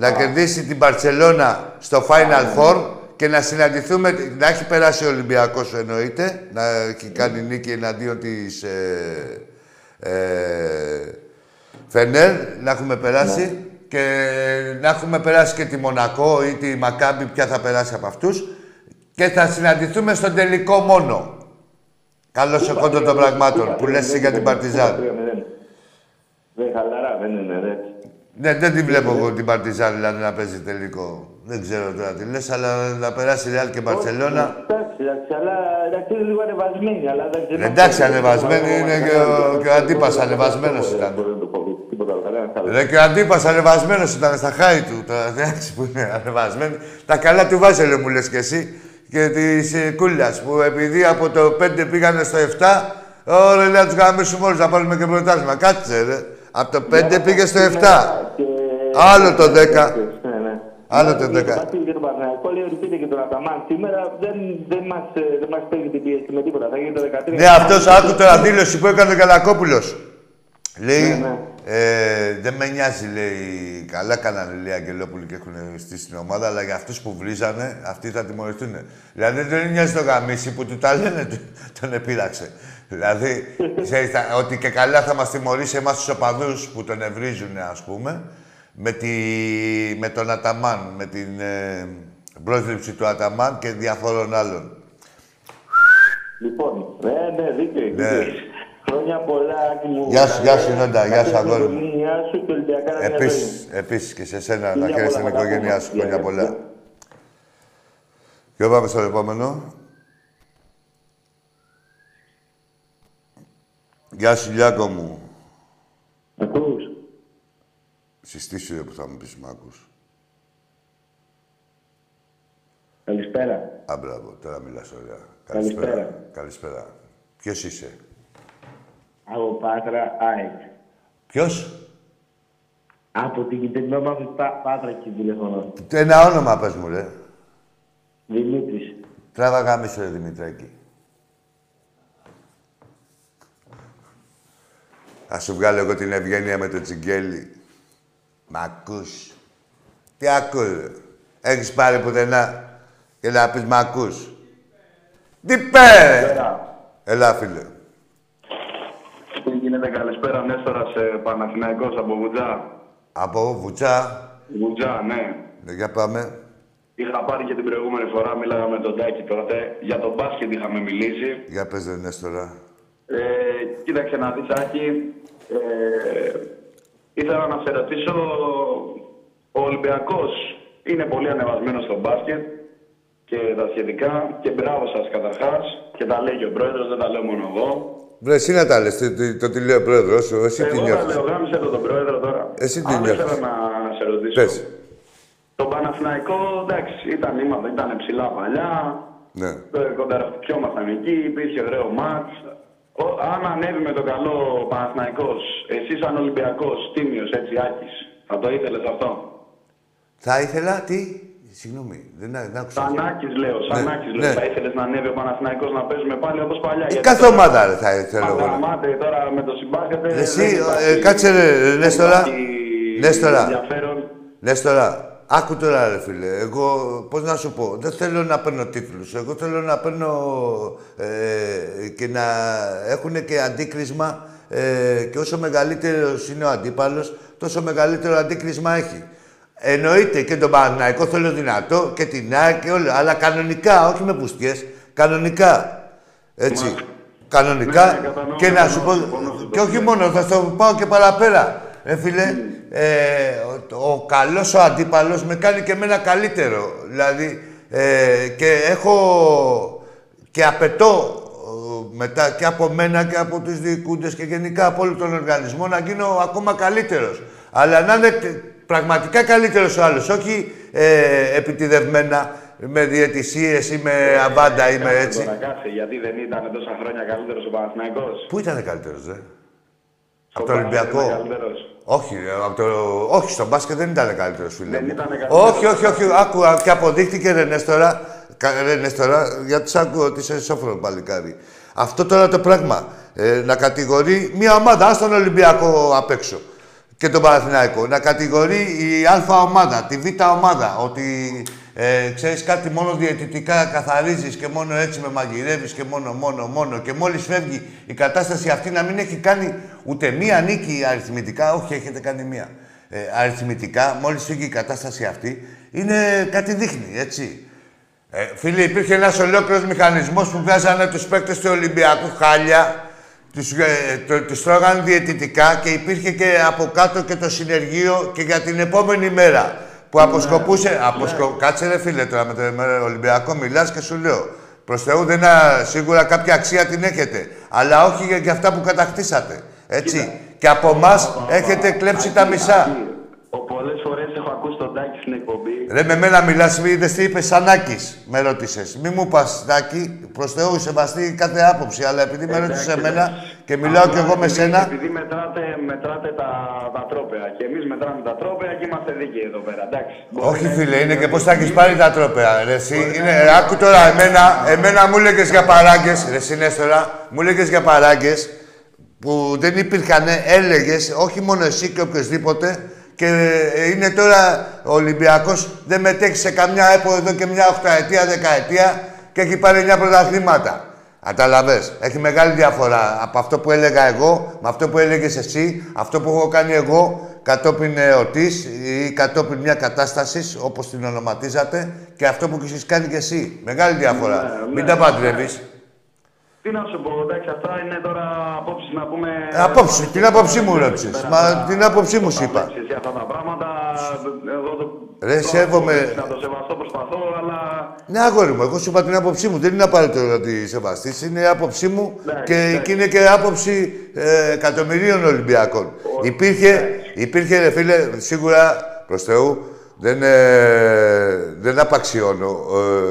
Speaker 1: Να κερδίσει την Μπαρτσελώνα στο Final Four και να συναντηθούμε, να έχει περάσει ο Ολυμπιακός εννοείται, να έχει κάνει νίκη εναντίον της ε, ε, Φενέρ, να έχουμε περάσει και να έχουμε περάσει και τη Μονακό ή τη Μακάμπη, ποια θα περάσει από αυτούς και θα συναντηθούμε στον τελικό μόνο. Καλώς εκόντων των πραγμάτων που λες εσύ για την Παρτιζάν.
Speaker 13: Δεν χαλαρά, δεν είναι. Δεν.
Speaker 1: Ναι, δεν την βλέπω εγώ την Παρτιζάν δηλαδή να παίζει τελικό. Δεν ξέρω τώρα τι λες, αλλά να περάσει Ρεάλ και Μπαρσελώνα.
Speaker 13: Εντάξει, εντάξει, αλλά εντάξει, είναι λίγο ανεβασμένη. Αλλά δεν ξέρω.
Speaker 1: Εντάξει, ανεβασμένη είναι και ο, και ο Αντίπας ανεβασμένος ήταν.
Speaker 13: Τίποτα άλλο, κανένας άλλος.
Speaker 1: Ρε και ο Αντίπας ανεβασμένος ήταν στα χάη του. Τώρα εντάξει που είναι ανεβασμένη. Τα καλά του Βάζελε μου λες κι εσύ. Και της ε, Κούλιας που επειδή από το 5 πήγανε στο 7, Ωραία, λέει να τους γαμίσουμε όλους, να πάρουμε και πρωτάθλημα. Κάτσε, ρε. Από το 5 πήγε στο 7. Άλλο το 10.
Speaker 13: Ναι, ναι.
Speaker 1: Άλλο το 10.
Speaker 13: Για τον Παναγιακό, λέει ότι πήρε και τον Αταμάν σήμερα. Δεν, δεν μας, ε, δεν μας παίρνει την πίεση με τίποτα. Θα γίνει το 13.
Speaker 1: Ναι, αυτός άκου τώρα δήλωση που έκανε ο Καλακόπουλος. Λέει,
Speaker 13: Ναι, ναι.
Speaker 1: ε, δεν με νοιάζει, λέει, καλά κάνανε, λέει, Αγγελόπουλοι και έχουν στήσει την ομάδα, αλλά για αυτούς που βρίζανε, αυτοί θα τιμωρηθούν. Δηλαδή, δεν νοιάζει το γαμίσι που του τα λένε, του- τον επήραξε. Δηλαδή, ξέρεις, τα- ότι και καλά θα μας τιμωρήσει εμάς τους οπαδούς που τον ευρίζουν, ας πούμε, με, τη, με τον Αταμάν, με την ε, πρόσληψη του Αταμάν και διαφόρων άλλων.
Speaker 13: Λοιπόν, ναι, ναι, δίκαιο.
Speaker 1: Ναι.
Speaker 13: δίκαιο. Χρόνια πολλά, Άκη μου.
Speaker 1: Γεια σου, γεια σου, Νόντα, γεια σου, αγόρι μου.
Speaker 13: Γεια σου και Ολυμπιακά να
Speaker 1: Επίσης, επίσης και σε σένα, να
Speaker 13: Φιλιά
Speaker 1: χαίρεσαι την
Speaker 13: πολλά, πολλά,
Speaker 1: οικογένειά σου.
Speaker 13: πολλά.
Speaker 1: Χρόνια πολλά. Και πάμε στο επόμενο. Γεια σου, Λιάκο μου.
Speaker 13: Ακούς.
Speaker 1: Συστήσου ρε που θα μου πεις μ' ακούς.
Speaker 13: Καλησπέρα.
Speaker 1: Α, μπράβο, τώρα μιλάς ωραία.
Speaker 13: Καλησπέρα.
Speaker 1: Καλησπέρα. Ποιος είσαι;
Speaker 13: Από Πάτρα, ΑΕΚ.
Speaker 1: Ποιος;
Speaker 13: Από την κυτρινό μαύρη Πά- Πάτρα και τηλεφωνώ.
Speaker 1: Ένα όνομα πες μου, ρε.
Speaker 13: Δημήτρης.
Speaker 1: Τράβα γάμισε, ρε Δημητράκη. Θα σου βγάλω εγώ την ευγένεια με το τσιγκέλι. Μ' ακούς. Τι ακούς, ρε. Έχεις πάρει πουθενά και να πεις μ' ακούς. Τι πέρε. Έλα, φίλε.
Speaker 11: Τι γίνεται, καλησπέρα, Νέστορας ε, Παναθηναϊκός από Βουτζά.
Speaker 1: Από Βουτσά.
Speaker 11: Βουτζά, ναι.
Speaker 1: Ναι, για πάμε.
Speaker 11: Είχα πάρει και την προηγούμενη φορά, μίλαγα με τον Τάκη τότε. Για τον μπάσκετ είχαμε μιλήσει.
Speaker 1: Για πες, ρε Νέστορα.
Speaker 11: Ε, κοίταξε να δεις, Άκη. Ε, ήθελα να σε ρωτήσω, ο Ολυμπιακός είναι πολύ ανεβασμένος στο μπάσκετ και τα σχετικά και μπράβο σας καταρχάς και τα λέει και ο πρόεδρος, δεν τα λέω μόνο εγώ.
Speaker 1: Βρε, εσύ να τα λες, το, το, το τι λέει ο πρόεδρος σου, εσύ τι
Speaker 11: εγώ τα
Speaker 1: νιώθεις;
Speaker 11: λέω, γάμισε το τον πρόεδρο τώρα.
Speaker 1: Εσύ τι
Speaker 11: Αν
Speaker 1: νιώθεις;
Speaker 11: ήθελα να σε ρωτήσω.
Speaker 1: Πες.
Speaker 11: Το Παναθηναϊκό, εντάξει, ήταν, είμαστε, ήταν ψηλά παλιά,
Speaker 1: Ναι.
Speaker 11: ε, κονταραφτιόμασταν εκεί, υπήρχε ωραίο μάτς. Ο, αν ανέβει με το καλό ο Παναθηναϊκός, εσύ σαν Ολυμπιακός, τίμιος έτσι, Άκης, θα το ήθελες αυτό;
Speaker 1: Θα ήθελα, τι, συγγνώμη, δεν, δεν άκουσα.
Speaker 11: Σαν Άκης λέω, σαν
Speaker 1: Ναι,
Speaker 11: Άκης λέω,
Speaker 1: ναι.
Speaker 11: θα ήθελες να ανέβει ο Παναθηναϊκός να παίζουμε πάλι όπως παλιά.
Speaker 1: Ε, κάθε ομάδα ρε, θα ήθελα εγώ. ρε.
Speaker 11: Πανταμάτε τώρα με το συμπάσκετε.
Speaker 1: Εσύ,
Speaker 11: δεν υπάρχει-
Speaker 1: ε, κάτσε ρε,
Speaker 11: δεν
Speaker 1: Νέστορα.
Speaker 11: υπάρχει
Speaker 1: Νέστορα.
Speaker 11: Ενδιαφέρον.
Speaker 1: Νέστορα, άκου τώρα ρε φίλε. Εγώ, πώς να σου πω, δεν θέλω να παίρνω τίτλους. Εγώ θέλω να παίρνω ε, και να έχουν και αντίκρισμα ε, και όσο μεγαλύτερος είναι ο αντίπαλος, τόσο μεγαλύτερο αντίκρισμα έχει. Εννοείται και τον Παναθηναϊκό θέλω δυνατό και την ΑΕΚ και όλα. Αλλά κανονικά, όχι με πουστιές. Κανονικά. Έτσι. Κανονικά.
Speaker 11: Ναι, ναι, κατανοώ,
Speaker 1: και να σου πω.
Speaker 11: κατανοώ, συμφωνώ, συμφωνώ.
Speaker 1: Και όχι μόνο, θα στο πάω και παραπέρα. Ε, φίλε, ε, ο, ο καλός ο αντίπαλος με κάνει και εμένα καλύτερο. Δηλαδή, ε, και έχω και απαιτώ ε, μετά και από μένα και από τους διοικούντες και γενικά από όλο τον οργανισμό να γίνω ακόμα καλύτερος. Αλλά να είναι τε- πραγματικά καλύτερος ο άλλος, όχι ε, επιτιδευμένα με διαιτησίες ή με αβάντα ή με
Speaker 11: Κάτσε
Speaker 1: έτσι.
Speaker 11: τώρα, κάτσε, γιατί δεν ήταν τόσα χρόνια καλύτερος ο Παναθηναϊκός.
Speaker 1: Πού ήταν καλύτερος, δε;
Speaker 11: Στο
Speaker 1: Από το
Speaker 11: μπάσκετ
Speaker 1: Ολυμπιακό.
Speaker 11: Ήταν καλύτερος.
Speaker 1: Όχι, ρε, από το... όχι, στο μπάσκετ δεν ήταν καλύτερος φίλε.
Speaker 11: Δεν
Speaker 1: μου.
Speaker 11: ήταν καλύτερος.
Speaker 1: Όχι, όχι, όχι. Άκουα και αποδείχτηκε ρε Νέστορα, κα- ρε Νέστορα, γιατί σ' άκουω ότι είσαι σόφρο παλικάρι. Αυτό τώρα το πράγμα, ε, να κατηγορεί μια ομάδα, ας τον Ολυμπιακό απ' έξω και τον Παναθηναϊκό, να κατηγορεί η Α ομάδα, τη Β ομάδα, ότι ε, ξέρεις κάτι μόνο διαιτητικά καθαρίζεις και μόνο έτσι με μαγειρεύεις και μόνο, μόνο, μόνο και μόλις φεύγει η κατάσταση αυτή να μην έχει κάνει ούτε μία νίκη αριθμητικά, όχι έχετε κάνει μία. Ε, αριθμητικά, μόλις φύγει η κατάσταση αυτή, είναι κάτι δείχνει, έτσι. Ε, φίλε, υπήρχε ένας ολόκληρος μηχανισμός που βγάζανε τους παίκτες του Ολυμπιακού χάλια, τους, ε, το, τους τρώγαν διαιτητικά και υπήρχε και από κάτω και το συνεργείο και για την επόμενη μέρα που αποσκοπούσε... Αποσκο... Κάτσε ρε φίλε τώρα με το με Ολυμπιακό μιλάς και σου λέω. Προς Θεού δεν α, σίγουρα κάποια αξία την έχετε. Αλλά όχι για, για αυτά που κατακτήσατε. Έτσι. Και από εμάς έχετε κλέψει τα μισά.
Speaker 11: Πολλέ
Speaker 1: Ρε με μένα μιλάς, μη είδες τι είπες Σανάκης, με ρώτησες. Μη μου πας, Τάκη, προς Θεού, σεβαστή κάθε άποψη, αλλά επειδή με
Speaker 11: Εντάξει,
Speaker 1: ρώτησες
Speaker 11: εντάξει.
Speaker 1: εμένα και μιλάω κι εγώ με
Speaker 11: Επειδή-
Speaker 1: σένα,
Speaker 11: Επειδή μετράτε, μετράτε τα, τα τρόπαια και εμείς μετράμε τα τρόπαια και είμαστε δίκαιοι εδώ πέρα. Εντάξει.
Speaker 1: όχι φίλε, είναι και πώς θα έχεις πάρει τα τρόπαια, ρε εσύ. Είναι, ε, άκου τώρα, εμένα, εμένα μου έλεγες για παράγκες, ρε εσύ Νέστορα, μου έλεγες για παράγκες, που δεν υπήρχαν, έλεγες, όχι μόνο εσύ και οποιοδήποτε, και ε, είναι τώρα ο Ολυμπιακός, δεν μετέχει σε καμιά ΕΠΟ εδώ και μια οχταετία, δεκαετία και έχει πάρει 9 πρωταθλήματα. Καταλαβες. Έχει μεγάλη διαφορά από αυτό που έλεγα εγώ, με αυτό που έλεγες εσύ, αυτό που έχω κάνει εγώ κατόπιν εορτής ή κατόπιν μια κατάστασης, όπως την ονοματίζατε, και αυτό που έχεις κάνει και εσύ. Μεγάλη διαφορά.
Speaker 11: Ναι,
Speaker 1: Μην
Speaker 11: ναι,
Speaker 1: τα
Speaker 11: ναι.
Speaker 1: Παντρεύεις.
Speaker 11: Τι να σου πω, εντάξει, αυτά είναι τώρα απόψεις να πούμε...
Speaker 1: Ε, απόψη, την άποψή μου
Speaker 11: Πέρα
Speaker 1: ρώτησες.
Speaker 11: πέρα
Speaker 1: Μα
Speaker 11: τα-
Speaker 1: την άποψή μου σου
Speaker 11: τα
Speaker 1: είπα.
Speaker 11: βλέψεις για αυτά τα πράγματα, εγώ το...
Speaker 1: Ρε,
Speaker 11: το-
Speaker 1: σέβομαι.
Speaker 11: Να το σεβαστώ προσπαθώ, αλλά...
Speaker 1: Ναι, αγόρι μου, εγώ σου είπα την άποψή μου. Δεν είναι απαραίτητο να τη σεβαστείς. Είναι η άποψή μου
Speaker 11: Εντάξει,
Speaker 1: και,
Speaker 11: εντάξει.
Speaker 1: και είναι και άποψη ε, εκατομμυρίων Ολυμπιακών. Υπήρχε, υπήρχε, ρε φίλε, σίγουρα προς Θεού, δεν, ε, δεν απαξιώνω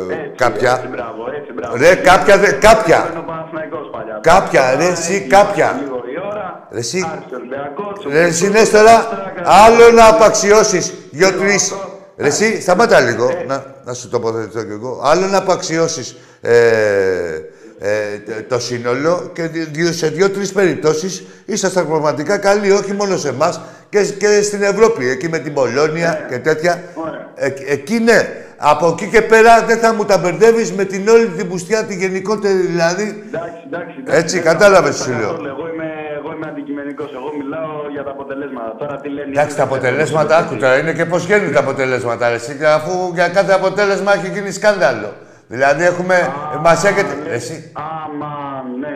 Speaker 1: ε,
Speaker 11: Έτσι,
Speaker 1: κάποια.
Speaker 11: Έτσι, μπράβο, έτσι, μπράβο.
Speaker 1: Ρε, κάποια, δε- κάποια.
Speaker 11: Ήταν ο Παναθηναϊκός παλιά.
Speaker 1: Κάποια, ρε,
Speaker 11: Τώρα
Speaker 1: εσύ,
Speaker 11: έχει
Speaker 1: κάποια.
Speaker 11: Λίγο η ώρα,
Speaker 1: Ρε, εσύ.
Speaker 11: άρχισε ο Ολυμπιακός, ο
Speaker 1: Ρε,
Speaker 11: Ολυμπιακός,
Speaker 1: εσύ λες τώρα,
Speaker 11: Άστρακα,
Speaker 1: άλλο να απαξιώσεις δύο-τρει.
Speaker 11: αυτό.
Speaker 1: Ρε, εσύ, σταμάτα λίγο, να, να σου τοποθετηθώ κι εγώ. Άλλο να απαξιώσεις ε, ε, τε- το σύνολο και δι- δυο- σε δύο-τρει περιπτώσεις ήσασταν πραγματικά καλοί, όχι μόνο σε εμάς και, και στην Ευρώπη. Εκεί με την Πολώνια και τέτοια.
Speaker 11: Ωραία.
Speaker 1: Ε, εκεί ναι. Από εκεί και πέρα δεν θα μου τα μπερδεύεις με την όλη την πουστιά, την γενικότερη δηλαδή.
Speaker 11: Εντάξει, εντάξει, εντάξει.
Speaker 1: Έτσι,
Speaker 11: δεν
Speaker 1: κατάλαβες
Speaker 11: θα-
Speaker 1: τι σου
Speaker 11: θα
Speaker 1: λέω.
Speaker 11: καθόλου. Εγώ είμαι, εγώ είμαι αντικειμενικός. Εγώ μιλάω για τα αποτελέσματα. Τώρα τι λένε... οι
Speaker 1: Εντάξει, τα
Speaker 11: άλλοι,
Speaker 1: αποτελέσματα,
Speaker 11: δεν
Speaker 1: άκου τώρα, είναι και πώς γίνουν τα αποτελέσματα. Ρε, εσύ, και αφού για κάθε αποτέλεσμα έχει γίνει σκάνδαλο. Δηλαδή έχουμε. Μας έχετε.
Speaker 11: ναι.
Speaker 1: Εσύ,
Speaker 11: Άμα, ναι.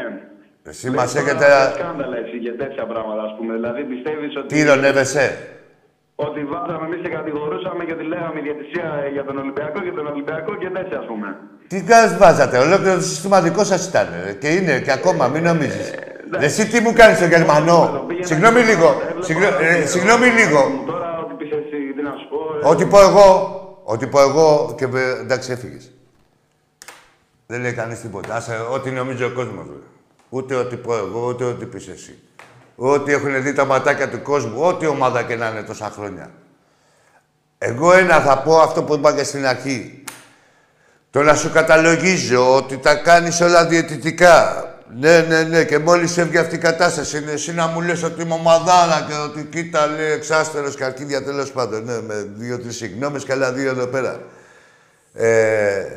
Speaker 1: εσύ
Speaker 11: Λες
Speaker 1: μα
Speaker 11: τώρα
Speaker 1: έχετε.
Speaker 11: Σκάνδαλα εσύ και τέτοια πράγματα, ας πούμε. Δηλαδή πιστεύεις ότι...
Speaker 1: Τι ηρωνεύεσαι;
Speaker 11: Ότι βάζαμε εμείς και κατηγορούσαμε και ότι λέγαμε η διατησία για τον Ολυμπιακό και τον Ολυμπιακό και τέτοια, ας πούμε.
Speaker 1: Τι κάνεις βάζατε, ολόκληρο το σύστημα δικό σας ήταν. ρε. Και είναι και ακόμα, μην νομίζεις. Εσύ τι μου κάνεις τον Γερμανό; Συγγνώμη λίγο. Συγγνώ- ε, Συγγνώμη λίγο.
Speaker 11: Τώρα ό,τι πεις εσύ, τι να σου πω... ε,
Speaker 1: Ό,τι πω εγώ, ό,τι πω εγώ και ε, εντάξει έφυγες. Δεν λέει κανείς τίποτα. Άσε, ό,τι νομίζει ο κόσμος. Ούτε ό,τι πω εγώ, ούτε ό,τι πεις εσύ. Ό,τι έχουν δει τα ματάκια του κόσμου, ό,τι ομάδα και να είναι τόσα χρόνια. Εγώ ένα θα πω αυτό που είπα και στην αρχή. Το να σου καταλογίζω ότι τα κάνεις όλα διαιτητικά. Ναι, ναι, ναι. Και μόλις έβγε αυτή η κατάσταση, είναι εσύ να μου λες ότι είμαι ομαδάρα και ότι κοίτα, λέει, εξάστερος και αρκίδια, τέλος πάντων. Ναι, με δύο-τρεις συγγνώμες και άλλα δύο εδώ πέρα. Ε,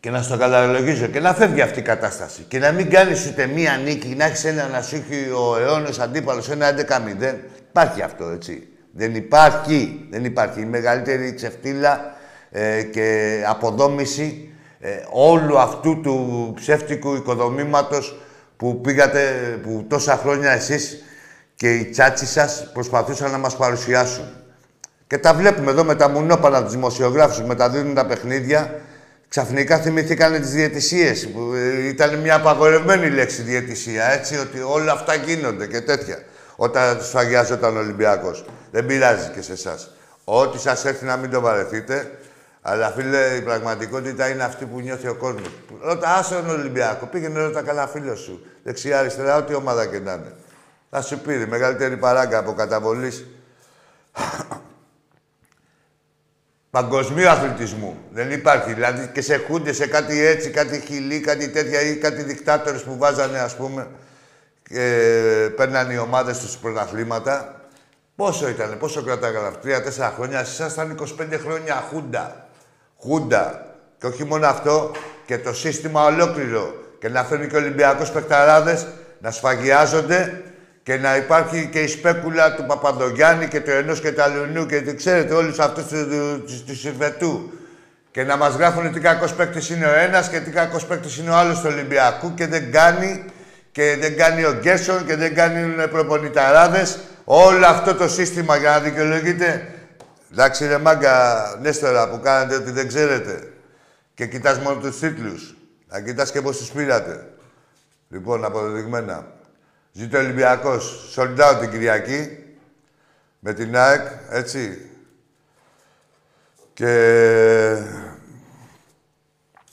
Speaker 1: και να στο καταλογίζω και να φεύγει αυτή η κατάσταση. Και να μην κάνεις ούτε μία νίκη, να έχεις ένα να σου έχει ο αιώνος αντίπαλος ένα 11-0. Υπάρχει αυτό, έτσι. Δεν υπάρχει. Δεν υπάρχει. Η μεγαλύτερη ξεφτύλα ε, και αποδόμηση ε, όλου αυτού του ψεύτικου οικοδομήματος που πήγατε, που τόσα χρόνια εσείς και οι τσάτσι σας προσπαθούσαν να μας παρουσιάσουν. Και τα βλέπουμε εδώ με τα μουνόπανα τους δημοσιογράφους που μεταδίδουν τα παιχνίδια. Ξαφνικά θυμηθήκανε τις διαιτησίες, που ε, ήταν μια απαγορευμένη λέξη διαιτησία, έτσι, ότι όλα αυτά γίνονται και τέτοια. Όταν σφαγιάζονταν ο Ολυμπιακός. Δεν πειράζει και σε εσάς. Ό,τι σας έρθει να μην το βαρεθείτε, αλλά φίλε, η πραγματικότητα είναι αυτή που νιώθει ο κόσμος. Ρώτα άσε τον Ολυμπιακό, πήγαινε ρώτα καλά φίλος σου. Δεξιά, αριστερά, ό,τι ομάδα και να είναι. Θα σου πει, η μεγαλύτερη παράγκα από καταβολής παγκοσμίου αθλητισμού. Δεν υπάρχει. Δηλαδή και σε χούνται, σε κάτι έτσι, κάτι χιλί, κάτι τέτοια ή κάτι δικτάτορες που βάζανε, ας πούμε, και παίρνανε οι ομάδες τους πρωταθλήματα. Πόσο ήτανε, πόσο κρατάγανε αυτά, τρία-τέσσερα χρόνια. Εσείς ήσασταν 25 χρόνια χούντα. Χούντα. Και όχι μόνο αυτό, και το σύστημα ολόκληρο. Και να φέρνει και ο Ολυμπιακός παιχταράδες να σφαγιάζονται και να υπάρχει και η σπέκουλα του Παπαδογιάννη και του ενός και του Αλουνού και τι ξέρετε όλους αυτούς του, του, τους, του Συρβετού. Και να μας γράφουν τι κακός παίκτης είναι ο ένας και τι κακός παίκτης είναι ο άλλος του Ολυμπιακού και δεν κάνει και δεν κάνει ο Γκέσον και δεν κάνουν οι προπονηταράδες. Όλο αυτό το σύστημα για να δικαιολογείτε. Εντάξει ρε μάγκα, Νέστορα που κάνετε ότι δεν ξέρετε. Και κοιτάς μόνο τους τίτλους. Να κοιτάς και πώς τους πήρατε. Λοιπόν, αποδεδειγμένα. Ζήτω ο Ολυμπιακός. Sold out την Κυριακή. Με την ΑΕΚ, έτσι. Και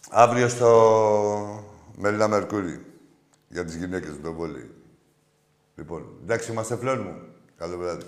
Speaker 1: αύριο στο Μελίνα Μερκούρι. Για τις γυναίκες του το βόλεϊ. Λοιπόν, εντάξει, είμαστε φλόν μου. Καλό βράδυ.